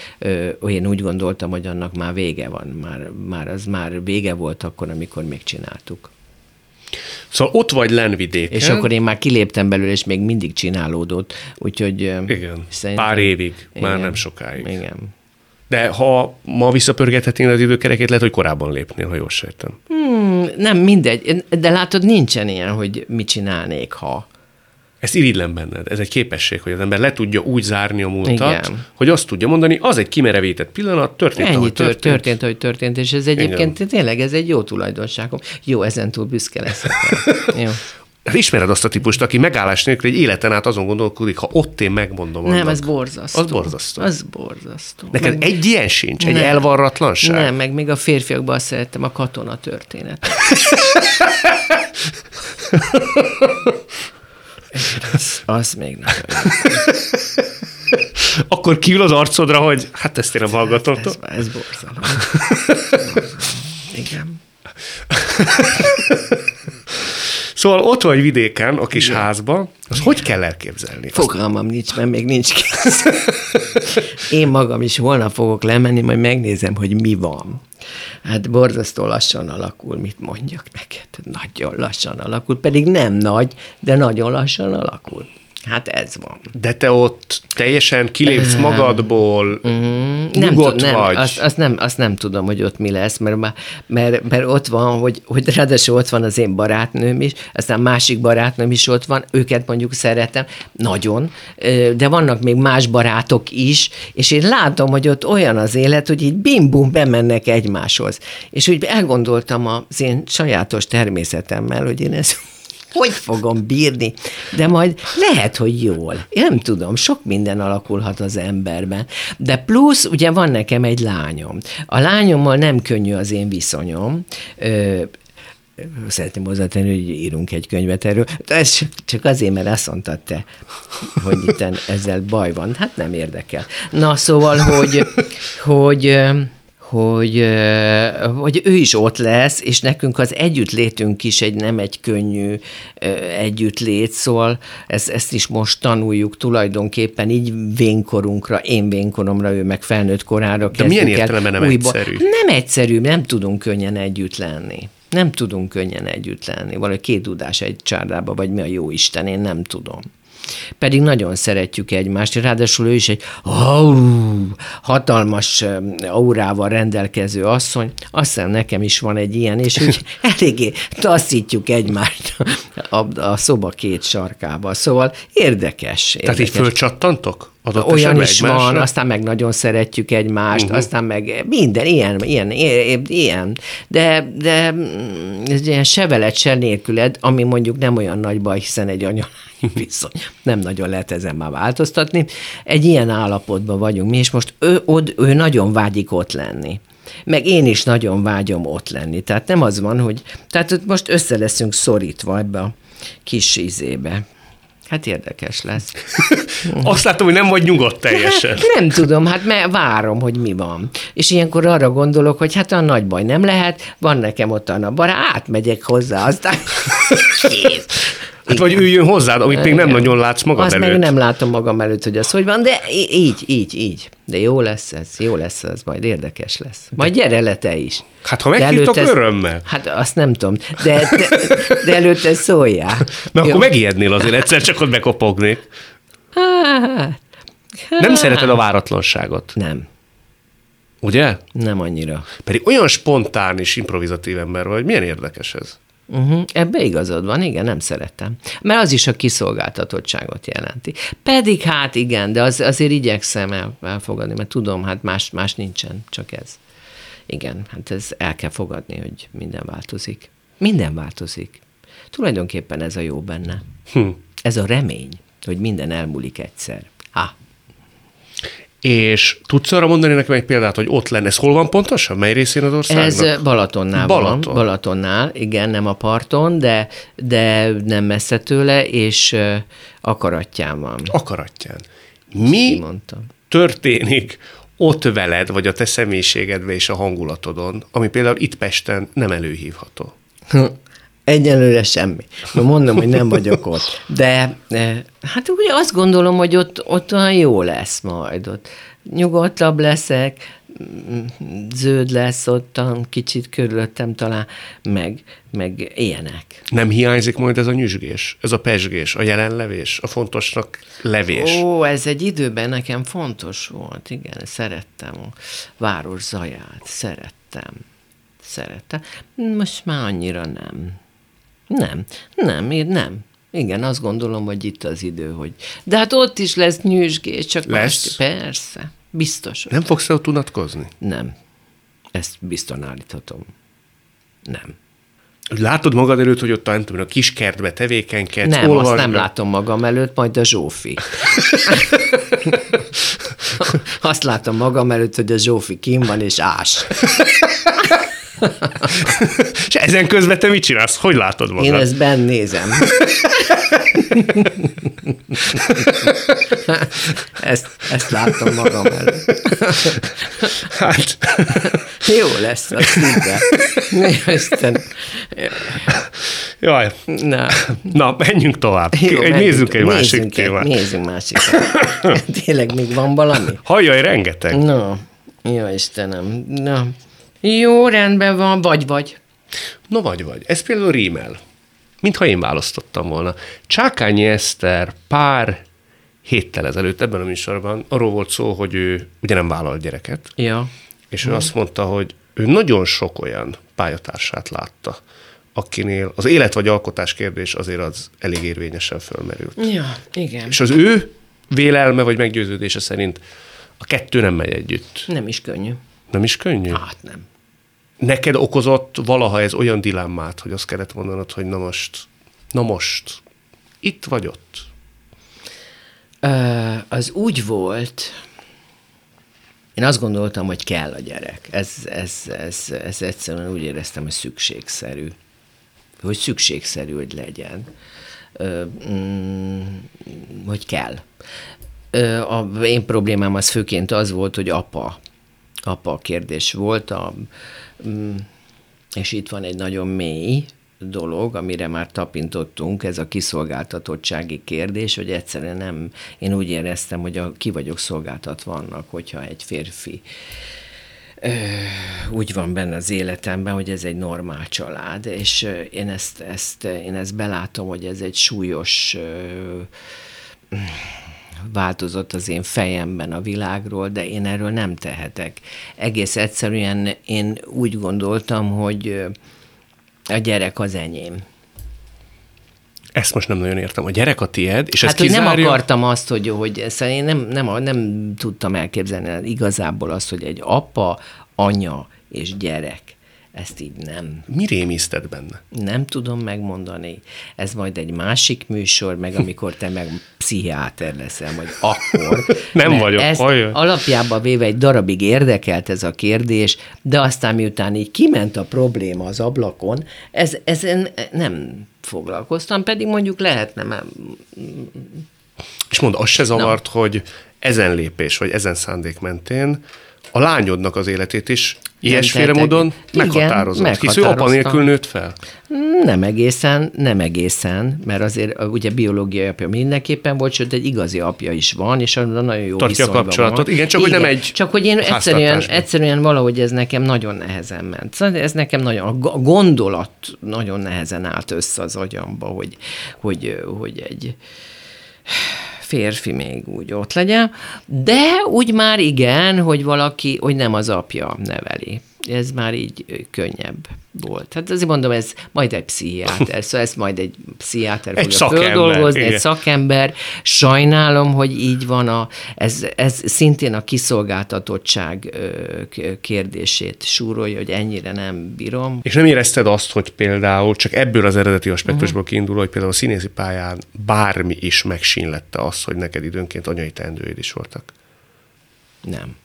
én úgy gondoltam, hogy annak már vége van. Már, már az már vége volt akkor, amikor még csináltuk. Szóval ott vagy Lenvidéken. És akkor én már kiléptem belőle, és még mindig csinálódott. Úgyhogy... Igen, pár évig, már Igen, nem sokáig. Igen. De ha ma visszapörgethetnél az időkerekét, lehet, hogy korábban lépnél, ha jól sejtem. Hmm, nem mindegy, de látod, nincsen ilyen, hogy mit csinálnék, ha. Ezt irigylem benned. Ez egy képesség, hogy az ember le tudja úgy zárni a múltat, Igen. hogy azt tudja mondani, az egy kimerevített pillanat, történt, Ennyi ahogy történt. történt. történt, ahogy történt, és ez egyébként tényleg ez egy jó tulajdonságom. Jó, ezen túl büszke leszek. Jó. Hát ismered azt a típust, aki megállás nélkül egy életen át azon gondolkodik, ha ott én megmondom Nem, annak. ez borzasztó. Az borzasztó. Az borzasztó. Neked Meg- egy ilyen sincs, egy Nem. elvarratlanság. Nem, meg még a férfiakban azt szerettem, a katona történet. az, az még jó. Akkor kiül az arcodra, hogy hát ezt én nem hallgatom. Ez, ez borzalom. Igen. Szóval ott vagy vidéken, a kis házba, az hogy kell elképzelni? Fogalmam nincs, mert még nincs kész. Én magam is holnap fogok lemenni, majd megnézem, hogy mi van. Hát borzasztó lassan alakul, mit mondjak neked. Nagyon lassan alakul, pedig nem nagy, de nagyon lassan alakul. Hát ez van. De te ott teljesen kilépsz magadból, Nem, nyugodt tud- nem, vagy. Azt, azt, nem, azt nem tudom, hogy ott mi lesz, mert, már- mert, mert ott van, hogy, hogy ráadásul ott van az én barátnőm is, aztán másik barátnőm is ott van, őket mondjuk szeretem, nagyon, de vannak még más barátok is, és én látom, hogy ott olyan az élet, hogy így bim-bum bemennek egymáshoz. És úgy elgondoltam az én sajátos természetemmel, hogy én ezt hogy fogom bírni, de majd lehet, hogy jól. Én nem tudom, sok minden alakulhat az emberben. De plusz, ugye van nekem egy lányom. A lányommal nem könnyű az én viszonyom. Ö, Szeretném hozzátenni, hogy írunk egy könyvet erről. De ez csak azért, mert azt mondtad te, hogy itt ezzel baj van. Hát nem érdekel. Na, szóval, hogy, hogy hogy, hogy ő is ott lesz, és nekünk az együttlétünk is egy nem egy könnyű együttlét, szóval ezt, ezt is most tanuljuk tulajdonképpen így vénkorunkra, én vénkoromra, ő meg felnőtt korára De milyen értelemben nem újba. egyszerű? Nem egyszerű, nem tudunk könnyen együtt lenni. Nem tudunk könnyen együtt lenni. Valahogy két dudás egy csárdába, vagy mi a jó Isten, én nem tudom. Pedig nagyon szeretjük egymást, ráadásul ő is egy au, hatalmas aurával rendelkező asszony, azt hiszem nekem is van egy ilyen, és úgy eléggé taszítjuk egymást a, a szoba két sarkába. Szóval érdekes. Tehát így érdekes. fölcsattantok? Adott Olyan is van, egymásra? aztán meg nagyon szeretjük egymást, uh-huh. aztán meg minden, ilyen, ilyen, ilyen. De, de mm, ez ilyen se veled, se nélküled, ami mondjuk nem olyan nagy baj, hiszen egy anya viszony. Nem nagyon lehet ezen már változtatni. Egy ilyen állapotban vagyunk mi, és most ő, od, ő nagyon vágyik ott lenni. Meg én is nagyon vágyom ott lenni. Tehát nem az van, hogy... Tehát most össze leszünk szorítva ebbe a kis izébe. Hát érdekes lesz. Azt látom, hogy nem vagy nyugodt teljesen. Hát nem tudom, hát mert várom, hogy mi van. És ilyenkor arra gondolok, hogy hát a nagy baj nem lehet, van nekem ott a barát, átmegyek hozzá, aztán kész. Hát vagy üljön hozzád, amit még nem Igen. nagyon látsz magad Azt előtt. meg nem látom magam előtt, hogy az hogy van, de így, így, így. De jó lesz ez, jó lesz ez, majd érdekes lesz. Majd gyere le te is. Hát, ha meghívtok, előtte- örömmel. Hát azt nem tudom, de, de, de előtte szóljál. Mert Jó? akkor megijednél azért egyszer, csak ott bekopognék. Hát, Nem szereted a váratlanságot, nem, ugye? nem annyira. Pedig olyan spontán és improvizatív ember vagy, milyen érdekes ez. Uh-huh. Ebbe igazad van, igen, nem szeretem. Mert az is a kiszolgáltatottságot jelenti. Pedig hát igen, de az, azért igyekszem el, elfogadni, mert tudom, hát más, más nincsen, csak ez. Igen, hát ez el kell fogadni, hogy minden változik. Minden változik. Tulajdonképpen ez a jó benne. Hm. Ez a remény, hogy minden elmúlik egyszer. Ha, És tudsz arra mondani nekem egy példát, hogy ott lenne, ez hol van pontosan? Mely részén az országnak? Ez Balatonnál Balaton. van. Balatonnál, igen, nem a parton, de, de nem messze tőle, és akaratján van. Akaratján. Mi Kimondtam. történik ott veled, vagy a te személyiségedben és a hangulatodon, ami például itt Pesten nem előhívható? Egyelőre semmi. Ma mondom, hogy nem vagyok ott. De hát ugye azt gondolom, hogy ott, ott olyan jó lesz majd. Ott nyugodtabb leszek, zöld lesz ottan, kicsit körülöttem talán, meg, meg ilyenek. Nem hiányzik majd ez a nyüzsgés, ez a pesgés, a jelenlevés, a fontosnak levés? Ó, ez egy időben nekem fontos volt, igen, szerettem a város zaját, szerettem, szerettem. Most már annyira nem. Nem, nem, én nem. Igen, azt gondolom, hogy itt az idő, hogy... De hát ott is lesz nyűsgés, csak Lesz? Most, persze, biztos. Nem fogsz ott unatkozni? Nem. Ezt biztosan állíthatom. Nem. Látod magad előtt, hogy ott a, nem tudom, a kis kertbe tevékenykedsz, Nem, azt olvasd nem meg- látom magam előtt, majd a Zsófi. azt látom magam előtt, hogy a Zsófi kim van és ás. És ezen közben te mit csinálsz? Hogy látod magad? Én ezt benn nézem. ezt, ezt látom magam előtt. Hát, Jó lesz a szinte. Isten. jaj. Na, Na, menjünk tovább. jó, menjünk. nézzünk egy másik nézzünk egy- témát. Nézzünk másik Tényleg még van valami? Hajjaj, rengeteg. Na, jó Istenem. Na, jó, rendben van, vagy vagy. No vagy vagy. Ez például rímel. Mintha én választottam volna. Csákányi Eszter pár héttel ezelőtt ebben a műsorban arról volt szó, hogy ő ugye nem vállal gyereket, Ja. és ő azt mondta, hogy ő nagyon sok olyan pályatársát látta, akinél az élet vagy alkotás kérdés azért az elég érvényesen fölmerült. Ja, igen. És az ő vélelme vagy meggyőződése szerint a kettő nem megy együtt. Nem is könnyű. Nem is könnyű? Hát nem. Neked okozott valaha ez olyan dilemmát, hogy azt kellett mondanod, hogy na most, na most, itt vagy ott? Ö, az úgy volt, én azt gondoltam, hogy kell a gyerek. Ez, ez, ez, ez egyszerűen úgy éreztem, hogy szükségszerű. Hogy szükségszerű, hogy legyen. Ö, mm, hogy kell. Ö, a én problémám az főként az volt, hogy apa. Apa kérdés volt. A, és itt van egy nagyon mély dolog, amire már tapintottunk, ez a kiszolgáltatottsági kérdés, hogy egyszerűen nem, én úgy éreztem, hogy a, ki vagyok szolgáltatva annak, hogyha egy férfi úgy van benne az életemben, hogy ez egy normál család, és én ezt, ezt, én ezt belátom, hogy ez egy súlyos változott az én fejemben a világról, de én erről nem tehetek. Egész egyszerűen én úgy gondoltam, hogy a gyerek az enyém. Ezt most nem nagyon értem. A gyerek a tied, és hát, ez hogy kizárja... nem akartam azt, hogy, hogy szóval én nem, nem, nem tudtam elképzelni igazából azt, hogy egy apa, anya és gyerek, ezt így nem, Mi rémiszted benne? nem tudom megmondani. Ez majd egy másik műsor, meg amikor te meg pszichiáter leszel, majd akkor. Nem vagyok, Ez olyan. alapjában véve egy darabig érdekelt ez a kérdés, de aztán miután így kiment a probléma az ablakon, ez, ezen nem foglalkoztam, pedig mondjuk lehetne, mert És mondd, az se zavart, hogy ezen lépés, vagy ezen szándék mentén a lányodnak az életét is Ilyesféle módon meghatározott, Igen, hisz ő apa nélkül nőtt fel. Nem egészen, nem egészen, mert azért ugye biológiai apja mindenképpen volt, sőt egy igazi apja is van, és nagyon jó Tartja a kapcsolatot. Van. Igen, csak hogy nem egy Csak hogy én egyszerűen, egyszerűen valahogy ez nekem nagyon nehezen ment. Szóval ez nekem nagyon, a gondolat nagyon nehezen állt össze az agyamba, hogy, hogy, hogy egy férfi még úgy ott legyen, de úgy már igen, hogy valaki, hogy nem az apja neveli. Ez már így könnyebb volt. Hát azért mondom, ez majd egy pszichiáter, szóval ezt majd egy pszichiáter Egy fogja földolgozni, egy szakember. Sajnálom, hogy így van a, ez, ez szintén a kiszolgáltatottság kérdését súrolja, hogy ennyire nem bírom. És nem érezted azt, hogy például csak ebből az eredeti aspektusból uh-huh. kiindul, hogy például a színészi pályán bármi is megsínlette azt, hogy neked időnként anyai teendőid is voltak. Nem.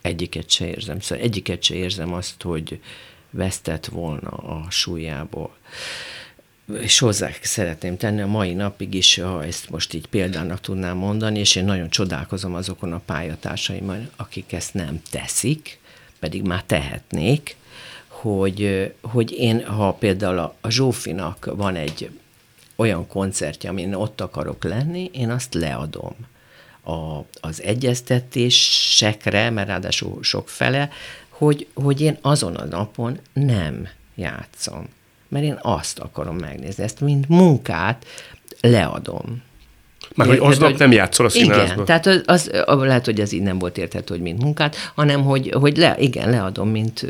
Egyiket se érzem. Szóval egyiket se érzem azt, hogy vesztett volna a súlyából. És hozzá szeretném tenni a mai napig is, ha ezt most így példának tudnám mondani, és én nagyon csodálkozom azokon a pályatársaimon, akik ezt nem teszik, pedig már tehetnék, hogy, hogy én, ha például a, a Zsófinak van egy olyan koncertje, amin ott akarok lenni, én azt leadom a, az egyeztetésekre, mert ráadásul sok fele, hogy, hogy én azon a napon nem játszom. Mert én azt akarom megnézni. Ezt mint munkát leadom. Már hogy aznap nem játszol a színházban. Igen, tehát az, az, az, lehet, hogy ez így nem volt érthető, hogy mint munkát, hanem hogy, hogy le, igen, leadom, mint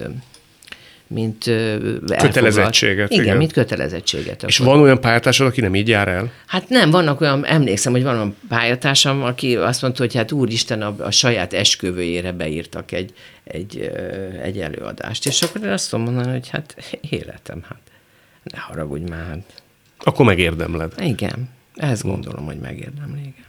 mint elfoglalt- Kötelezettséget, Igen, igen. mint kötelezettséget. És akkor. van olyan pályatársad, aki nem így jár el? Hát nem, vannak olyan, emlékszem, hogy van olyan pályatársam, aki azt mondta, hogy hát úristen, a, a saját esküvőjére beírtak egy, egy, egy előadást. És akkor én azt tudom mondani, hogy hát életem, hát ne haragudj már. Akkor megérdemled. Igen, ezt gondolom, hogy megérdemli, igen.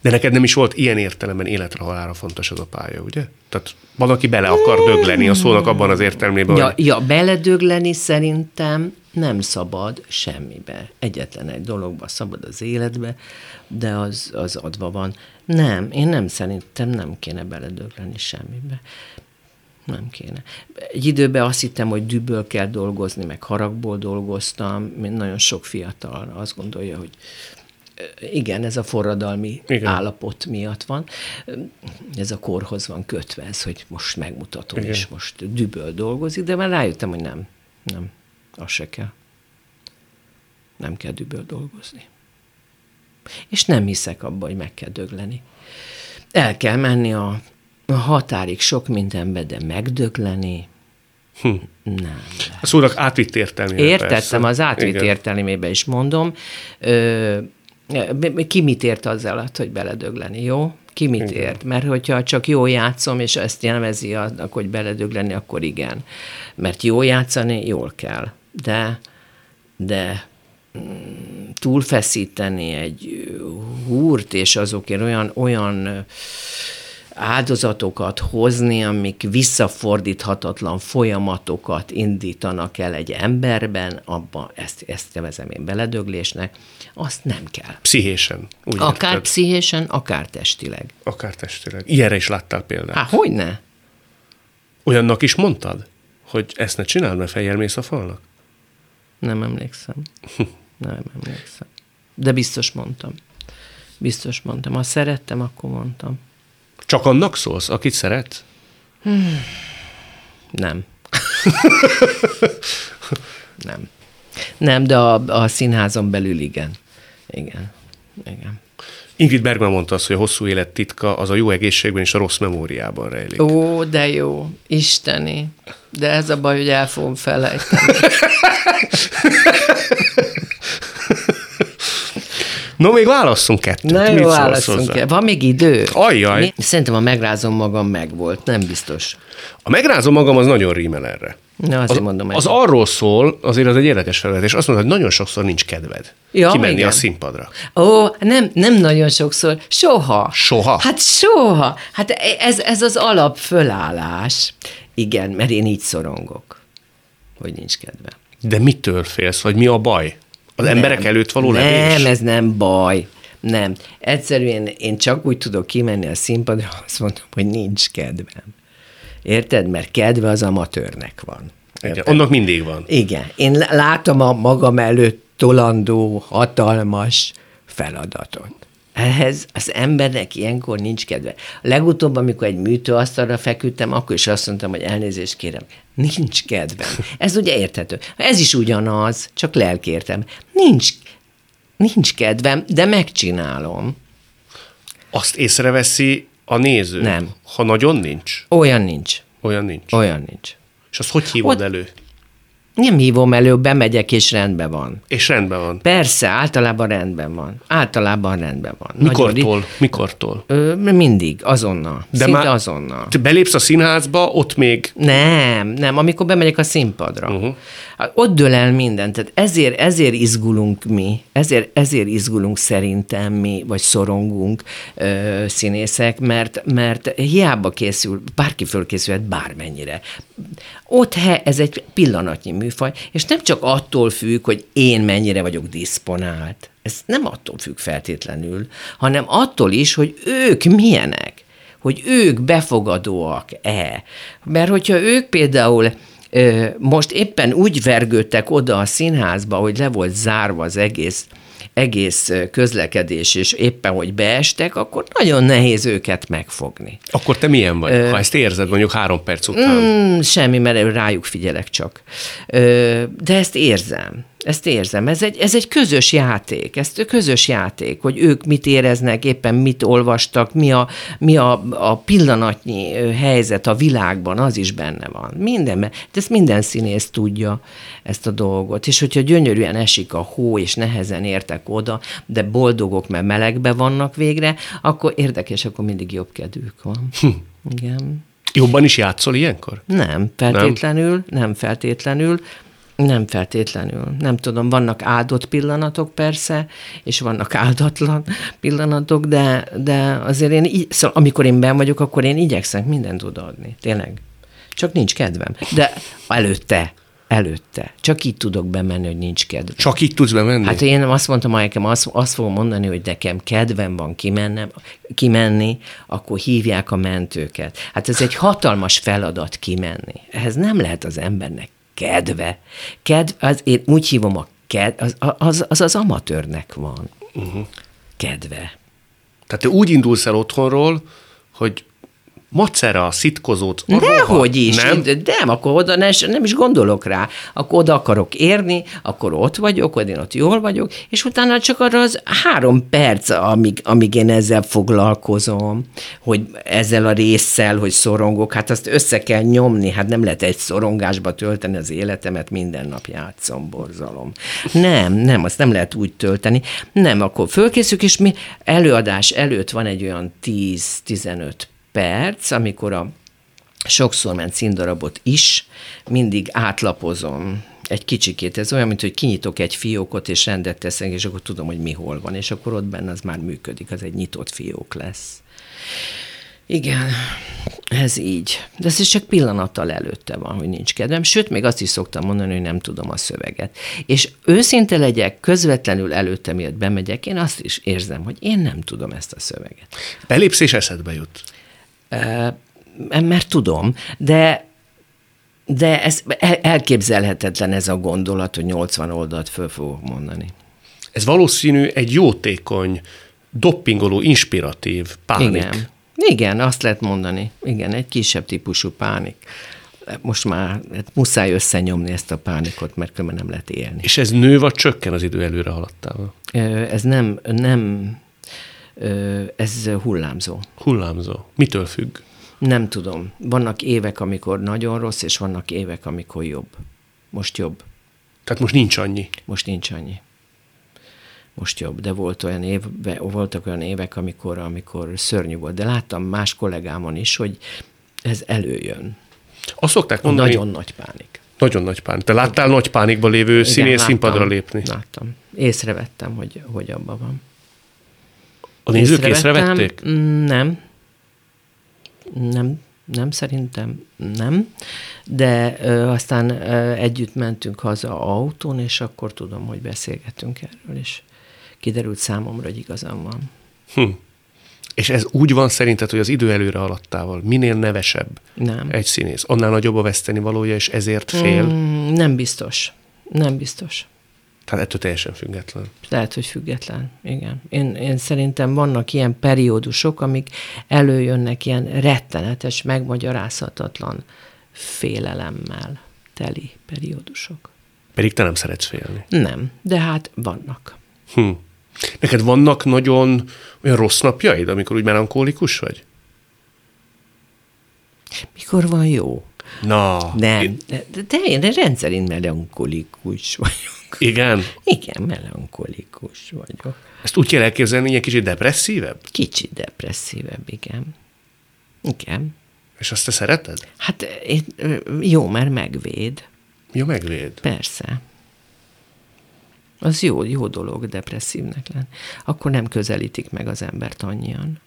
De neked nem is volt ilyen értelemben életre halára fontos az a pálya, ugye? Tehát van, aki bele akar dögleni a szónak abban az értelmében, Ja, hogy ja, beledögleni szerintem nem szabad semmibe. Egyetlen egy dologba szabad az életbe, de az, az adva van. Nem, én nem szerintem nem kéne beledögleni semmibe. Nem kéne. Egy időben azt hittem, hogy düböl kell dolgozni, meg haragból dolgoztam, mint nagyon sok fiatal azt gondolja, hogy igen, ez a forradalmi Igen. állapot miatt van. Ez a korhoz van kötve, ez, hogy most megmutatom, Igen. és most düböl dolgozik, de már rájöttem, hogy nem, nem, az se kell. Nem kell düböl dolgozni. És nem hiszek abba, hogy meg kell dögleni. El kell menni a, a határig sok mindenbe, de megdögleni, hm. nem. a szónak átvitt értelmében. Értettem, persze. az átvitt Igen. értelmébe is mondom. Ö, ki mit ért az alatt, hogy beledögleni, jó? Ki mit Igen. ért? Mert hogyha csak jól játszom, és ezt jelmezi, annak, hogy beledögleni, akkor igen. Mert jól játszani, jól kell. De, de mm, túlfeszíteni egy húrt, és azokért olyan, olyan áldozatokat hozni, amik visszafordíthatatlan folyamatokat indítanak el egy emberben, abba ezt, ezt nevezem én beledöglésnek, azt nem kell. Pszichésen. Úgy Akár érted? pszichésen, akár testileg. Akár testileg. Ilyenre is láttál példát. Hát, hogy ne? Olyannak is mondtad, hogy ezt ne csináld, mert fejjel mész a falnak? Nem emlékszem. Nem emlékszem. De biztos mondtam. Biztos mondtam. Ha szerettem, akkor mondtam. Csak annak szólsz, akit szeret? Nem. nem. Nem, de a, a színházon belül igen. Igen. Igen. Ingrid Bergman mondta azt, hogy a hosszú élet titka az a jó egészségben és a rossz memóriában rejlik. Ó, de jó. Isteni. De ez a baj, hogy el fogom felejteni. No, még válasszunk kettőt. Na jó, hozzá? el. Van még idő? Ajjaj. Szerintem a megrázom magam megvolt, nem biztos. A megrázom magam az nagyon rímel erre. Na, azért Az, mondom. az arról szól, azért az egy érdekes felvetés. Azt mondod, hogy nagyon sokszor nincs kedved Ja, kimenni igen. a színpadra. Ó, nem, nem nagyon sokszor. Soha. Soha? Hát soha. Hát ez, ez az alap fölállás. Igen, mert én így szorongok, hogy nincs kedve. De mitől félsz, vagy mi a baj? Az nem. emberek előtt való Nem, levés? ez nem baj. Nem. Egyszerűen én csak úgy tudok kimenni a színpadra, azt mondom, hogy nincs kedvem. Érted? Mert kedve az amatőrnek van. Igen, annak mindig van. Igen. Én látom a magam előtt tolandó, hatalmas feladatot. Ehhez az embernek ilyenkor nincs kedve. Legutóbb, amikor egy műtőasztalra feküdtem, akkor is azt mondtam, hogy elnézést kérem, nincs kedvem. Ez ugye érthető. Ez is ugyanaz, csak lelkértem. Nincs, nincs kedvem, de megcsinálom. Azt észreveszi a néző? Nem. Ha nagyon nincs? Olyan nincs. Olyan nincs. Olyan nincs. És azt hogy hívod Ott- elő? Nem hívom elő, bemegyek és rendben van. És rendben van. Persze, általában rendben van. Általában rendben van. Nagyon Mikortól? Mikortól? Ö, mindig, azonnal. De Szinte már- azonnal. Te belépsz a színházba, ott még Nem, nem, amikor bemegyek a színpadra. Mhm. Uh-huh. Ott dől el minden. Tehát ezért, ezért izgulunk mi, ezért, ezért izgulunk szerintem mi, vagy szorongunk ö, színészek, mert, mert hiába készül, bárki fölkészülhet bármennyire. Ott he, ez egy pillanatnyi műfaj, és nem csak attól függ, hogy én mennyire vagyok diszponált. Ez nem attól függ feltétlenül, hanem attól is, hogy ők milyenek hogy ők befogadóak-e. Mert hogyha ők például most éppen úgy vergődtek oda a színházba, hogy le volt zárva az egész egész ö, közlekedés, és éppen, hogy beestek, akkor nagyon nehéz őket megfogni. Akkor te milyen vagy? Ha ezt érzed mondjuk három perc után. Mm, semmi, mert rájuk figyelek csak. Ö, de ezt érzem. Ezt érzem. Ez egy, ez egy közös játék. Ez egy közös játék, hogy ők mit éreznek, éppen mit olvastak, mi a, mi a, a pillanatnyi helyzet a világban, az is benne van. Mindenben. De ezt minden színész tudja, ezt a dolgot. És hogyha gyönyörűen esik a hó, és nehezen értek oda, de boldogok, mert melegbe vannak végre, akkor érdekes, akkor mindig jobb kedvük van. Igen. Jobban is játszol ilyenkor? Nem, feltétlenül, nem, nem feltétlenül, nem feltétlenül. Nem tudom, vannak áldott pillanatok persze, és vannak áldatlan pillanatok, de, de azért én, szóval amikor én ben vagyok, akkor én igyekszem mindent odaadni. Tényleg. Csak nincs kedvem. De előtte, előtte. Csak így tudok bemenni, hogy nincs kedvem. Csak így tudsz bemenni? Hát én azt mondtam, hogy nekem azt, azt fogom mondani, hogy nekem kedvem van kimennem, kimenni, akkor hívják a mentőket. Hát ez egy hatalmas feladat kimenni. Ehhez nem lehet az embernek kedve. Kedv, az, én úgy hívom a ked, az az, az, az amatőrnek van. Uh-huh. Kedve. Tehát te úgy indulsz el otthonról, hogy macera, szitkozót, Dehogy is. Nem? Nem, nem akkor oda ne, nem is gondolok rá. Akkor oda akarok érni, akkor ott vagyok, hogy én ott jól vagyok, és utána csak arra az három perc, amíg, amíg én ezzel foglalkozom, hogy ezzel a résszel, hogy szorongok, hát azt össze kell nyomni, hát nem lehet egy szorongásba tölteni az életemet, minden nap játszom, borzalom. Nem, nem, azt nem lehet úgy tölteni. Nem, akkor fölkészülök, és mi előadás előtt van egy olyan 10-15 perc, amikor a sokszor ment színdarabot is, mindig átlapozom egy kicsikét. Ez olyan, mint hogy kinyitok egy fiókot, és rendet teszek, és akkor tudom, hogy mi hol van, és akkor ott benne az már működik, az egy nyitott fiók lesz. Igen, ez így. De ez is csak pillanattal előtte van, hogy nincs kedvem. Sőt, még azt is szoktam mondani, hogy nem tudom a szöveget. És őszinte legyek, közvetlenül előtte, miatt bemegyek, én azt is érzem, hogy én nem tudom ezt a szöveget. Belépsz és eszedbe jut. Mert tudom, de de ez el- elképzelhetetlen ez a gondolat, hogy 80 oldalt föl fogok mondani. Ez valószínű egy jótékony, doppingoló, inspiratív pánik. Igen. Igen, azt lehet mondani. Igen, egy kisebb típusú pánik. Most már hát muszáj összenyomni ezt a pánikot, mert különben nem lehet élni. És ez nő vagy csökken az idő előre haladtával? Ez nem, nem, ez hullámzó. Hullámzó. Mitől függ? Nem tudom. Vannak évek, amikor nagyon rossz, és vannak évek, amikor jobb. Most jobb. Tehát most nincs annyi. Most nincs annyi. Most jobb, de volt olyan év, voltak olyan évek, amikor, amikor szörnyű volt. De láttam más kollégámon is, hogy ez előjön. Azt szokták mondani, nagyon nagy pánik. nagyon nagy pánik. Te láttál nagy pánikba lévő Igen, színész láttam, színpadra lépni? Láttam. Észrevettem, hogy, hogy abban van. A nézők észrevették? Mm, Nem. Nem, nem szerintem nem, de ö, aztán ö, együtt mentünk haza autón, és akkor tudom, hogy beszélgettünk erről, és kiderült számomra, hogy igazam van. Hm. És ez úgy van szerinted, hogy az idő előre haladtával minél nevesebb Nem. egy színész, annál nagyobb a veszteni valója, és ezért fél. Mm, nem biztos. Nem biztos. Tehát ettől teljesen független. Lehet, hogy független. Igen. Én, én szerintem vannak ilyen periódusok, amik előjönnek ilyen rettenetes, megmagyarázhatatlan félelemmel teli periódusok. Pedig te nem szeretsz félni. Nem, de hát vannak. Hm. Neked vannak nagyon olyan rossz napjaid, amikor úgy melankólikus vagy? Mikor van jó? Na, Nem, én- de, de, én rendszerint melankolikus vagyok. Igen. Igen, melankolikus vagyok. Ezt úgy kell elképzelni, ilyen kicsit depresszívebb? Kicsit depresszívebb, igen. Igen. És azt te szereted? Hát én, ö, jó, mert megvéd. Jó, megvéd. Persze. Az jó, jó dolog depresszívnek lenni. Akkor nem közelítik meg az embert annyian.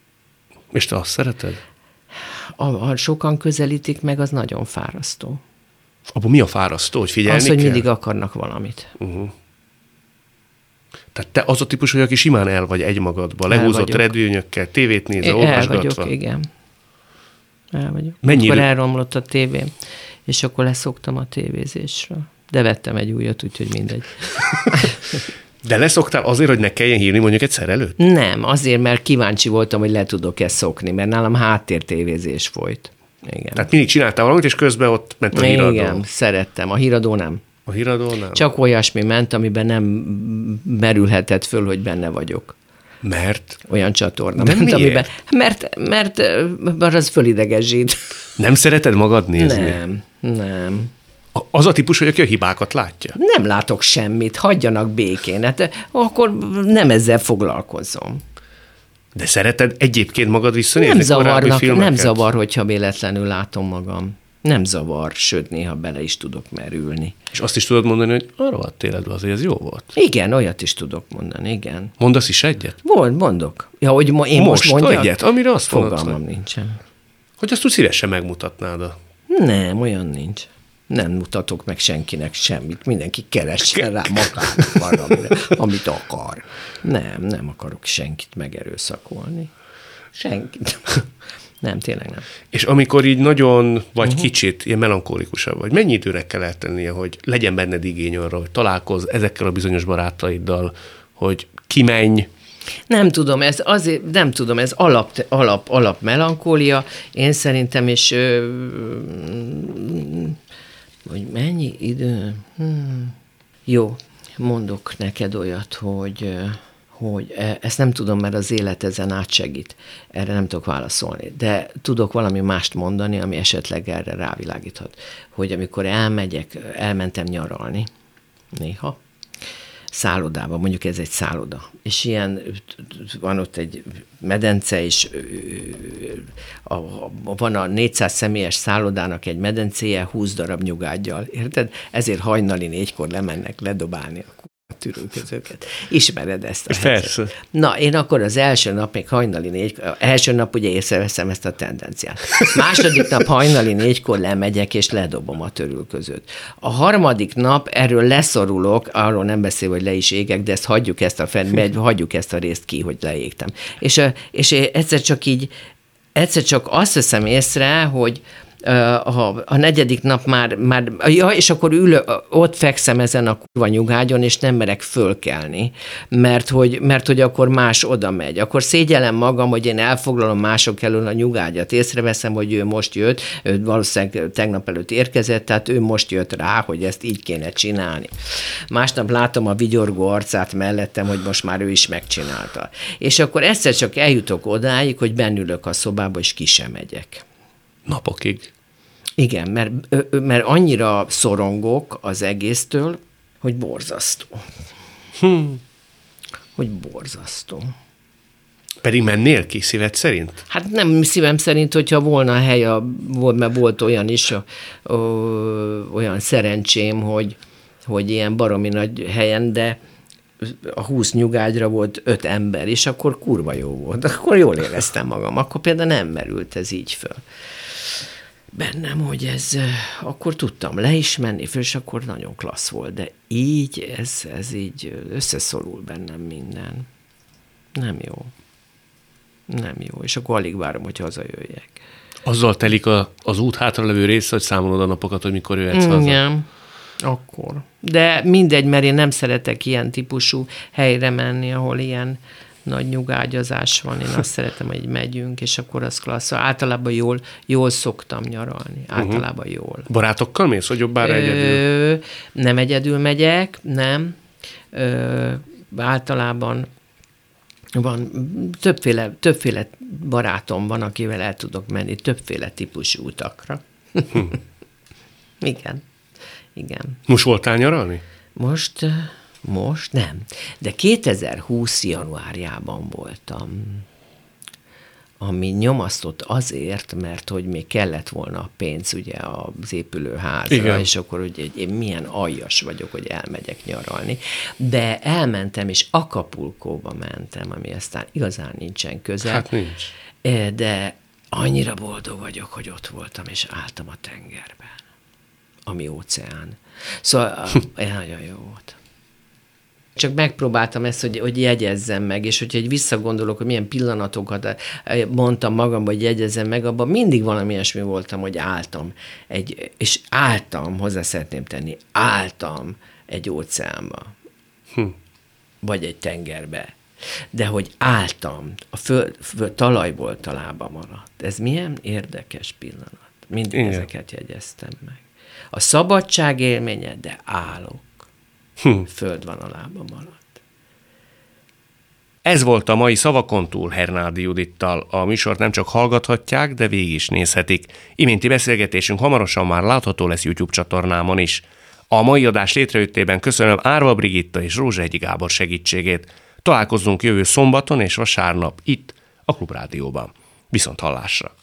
És te azt szereted? A, ha sokan közelítik meg, az nagyon fárasztó. Abban mi a fárasztó, hogy figyelni az, hogy kell? mindig akarnak valamit. Tehát te az a típus vagy, aki simán el vagy egymagadba, lehúzott redőnyökkel, tévét nézve, el vagyok, igen. El vagyok. Mennyi Akkor elromlott a tévém, és akkor leszoktam a tévézésről. De vettem egy újat, úgyhogy mindegy. De leszoktál azért, hogy ne kelljen hívni mondjuk egy szerelőt? Nem, azért, mert kíváncsi voltam, hogy le tudok-e szokni, mert nálam háttértévézés folyt. Igen. Tehát mindig csináltál valamit, és közben ott ment a híradó. Igen, szerettem. A híradó nem. A híradó nem? Csak olyasmi ment, amiben nem merülhetett föl, hogy benne vagyok. Mert Olyan csatorna De ment, amiben... Mert, mert, mert az fölidegesít. nem szereted magad nézni? Nem, nem. Az a típus, hogy aki a hibákat látja. Nem látok semmit, hagyjanak békén. Hát akkor nem ezzel foglalkozom. De szereted egyébként magad visszanézni Nem zavarnak, filmeket? nem zavar, hogyha véletlenül látom magam. Nem zavar, sőt, néha bele is tudok merülni. És azt is tudod mondani, hogy arra a életben azért ez jó volt. Igen, olyat is tudok mondani, igen. Mondasz is egyet? Volt, mondok. Ja, hogy mo- én most, Most mondjak? egyet, amire azt mondod, Fogalmam hogy- nincsen. Hogy azt úgy szívesen megmutatnád. A... Nem, olyan nincs. Nem mutatok meg senkinek semmit. Mindenki keressen rá magának valamire, amit akar. Nem, nem akarok senkit megerőszakolni. Senkit. Nem, tényleg nem. És amikor így nagyon, vagy uh-huh. kicsit ilyen melankólikusabb vagy, mennyi időre kell eltennie, hogy legyen benned igény arra, hogy találkozz ezekkel a bizonyos barátaiddal, hogy kimenj, Nem tudom, ez azért, nem tudom, ez alap, alap, alap melankólia. Én szerintem, és ö, hogy mennyi idő? Hmm. Jó, mondok neked olyat, hogy hogy e- ezt nem tudom, mert az élet ezen átsegít. Erre nem tudok válaszolni. De tudok valami mást mondani, ami esetleg erre rávilágíthat. Hogy amikor elmegyek, elmentem nyaralni, néha, szállodába, mondjuk ez egy szálloda, és ilyen, van ott egy medence, és a, a, van a 400 személyes szállodának egy medencéje 20 darab nyugágyjal, érted? Ezért hajnali négykor lemennek ledobálni a tűrőközöket. Ismered ezt a Persze. helyzetet. Na, én akkor az első nap még hajnali négy, első nap ugye észreveszem ezt a tendenciát. Második nap hajnali négykor lemegyek, és ledobom a törülközőt. A harmadik nap erről leszorulok, arról nem beszél, hogy le is égek, de ezt hagyjuk ezt a fenn, megy, hagyjuk ezt a részt ki, hogy leégtem. És, és egyszer csak így, egyszer csak azt veszem észre, hogy a, a negyedik nap már, már ja, és akkor ül, ott fekszem ezen a kurva nyugágyon, és nem merek fölkelni, mert hogy, mert hogy akkor más oda megy. Akkor szégyellem magam, hogy én elfoglalom mások elől a nyugágyat. Észreveszem, hogy ő most jött, ő valószínűleg tegnap előtt érkezett, tehát ő most jött rá, hogy ezt így kéne csinálni. Másnap látom a vigyorgó arcát mellettem, hogy most már ő is megcsinálta. És akkor egyszer csak eljutok odáig, hogy bennülök a szobába, és ki sem megyek. napokig. Igen, mert, mert annyira szorongok az egésztől, hogy borzasztó. Hm. Hogy borzasztó. Pedig mennél ki szíved szerint? Hát nem szívem szerint, hogyha volna hely, a, volt, mert volt olyan is, a, ö, olyan szerencsém, hogy, hogy ilyen baromi nagy helyen, de a 20 nyugágyra volt öt ember, és akkor kurva jó volt. Akkor jól éreztem magam. Akkor például nem merült ez így föl. Bennem, hogy ez, akkor tudtam le is menni, föl, és akkor nagyon klassz volt, de így, ez, ez így összeszorul bennem minden. Nem jó. Nem jó, és akkor alig várom, hogy hazajöjjek. Azzal telik a, az út hátralevő része, hogy számolod a napokat, hogy mikor jöhetsz haza. Igen, akkor. De mindegy, mert én nem szeretek ilyen típusú helyre menni, ahol ilyen nagy nyugágyazás van. Én azt szeretem, hogy megyünk, és akkor az klassz. Általában jól, jól szoktam nyaralni. Általában jól. Barátokkal mész, vagy jobbára egyedül? Ö, nem egyedül megyek, nem. Ö, általában van többféle, többféle barátom van, akivel el tudok menni többféle típusú utakra. Igen. Igen. Most voltál nyaralni? Most, most nem. De 2020 januárjában voltam ami nyomasztott azért, mert hogy még kellett volna a pénz ugye az épülőházra, Igen. és akkor ugye én milyen aljas vagyok, hogy elmegyek nyaralni. De elmentem, és Akapulkóba mentem, ami aztán igazán nincsen közel. Hát nincs. Eh, De annyira boldog vagyok, hogy ott voltam, és álltam a tengerben, ami óceán. Szóval eh, nagyon jó volt. Csak megpróbáltam ezt, hogy, hogy jegyezzem meg, és hogyha egy visszagondolok, hogy milyen pillanatokat eh, mondtam magamban, hogy jegyezzem meg, abban mindig valami ilyesmi voltam, hogy álltam, egy, és álltam, hozzá szeretném tenni, álltam egy óceánba, Hm. vagy egy tengerbe, de hogy álltam, a föld, föld talajból talába maradt. Ez milyen érdekes pillanat. Mindig Igen. ezeket jegyeztem meg. A szabadság élménye, de állok. Hm. Föld van a lábam alatt. Ez volt a mai Szavakon túl Hernádi Judittal. A műsort nem csak hallgathatják, de végig is nézhetik. Iménti beszélgetésünk hamarosan már látható lesz YouTube csatornámon is. A mai adás létrejöttében köszönöm Árva Brigitta és Rózsa Egyi Gábor segítségét. Találkozzunk jövő szombaton és vasárnap itt, a Klubrádióban. Viszont hallásra!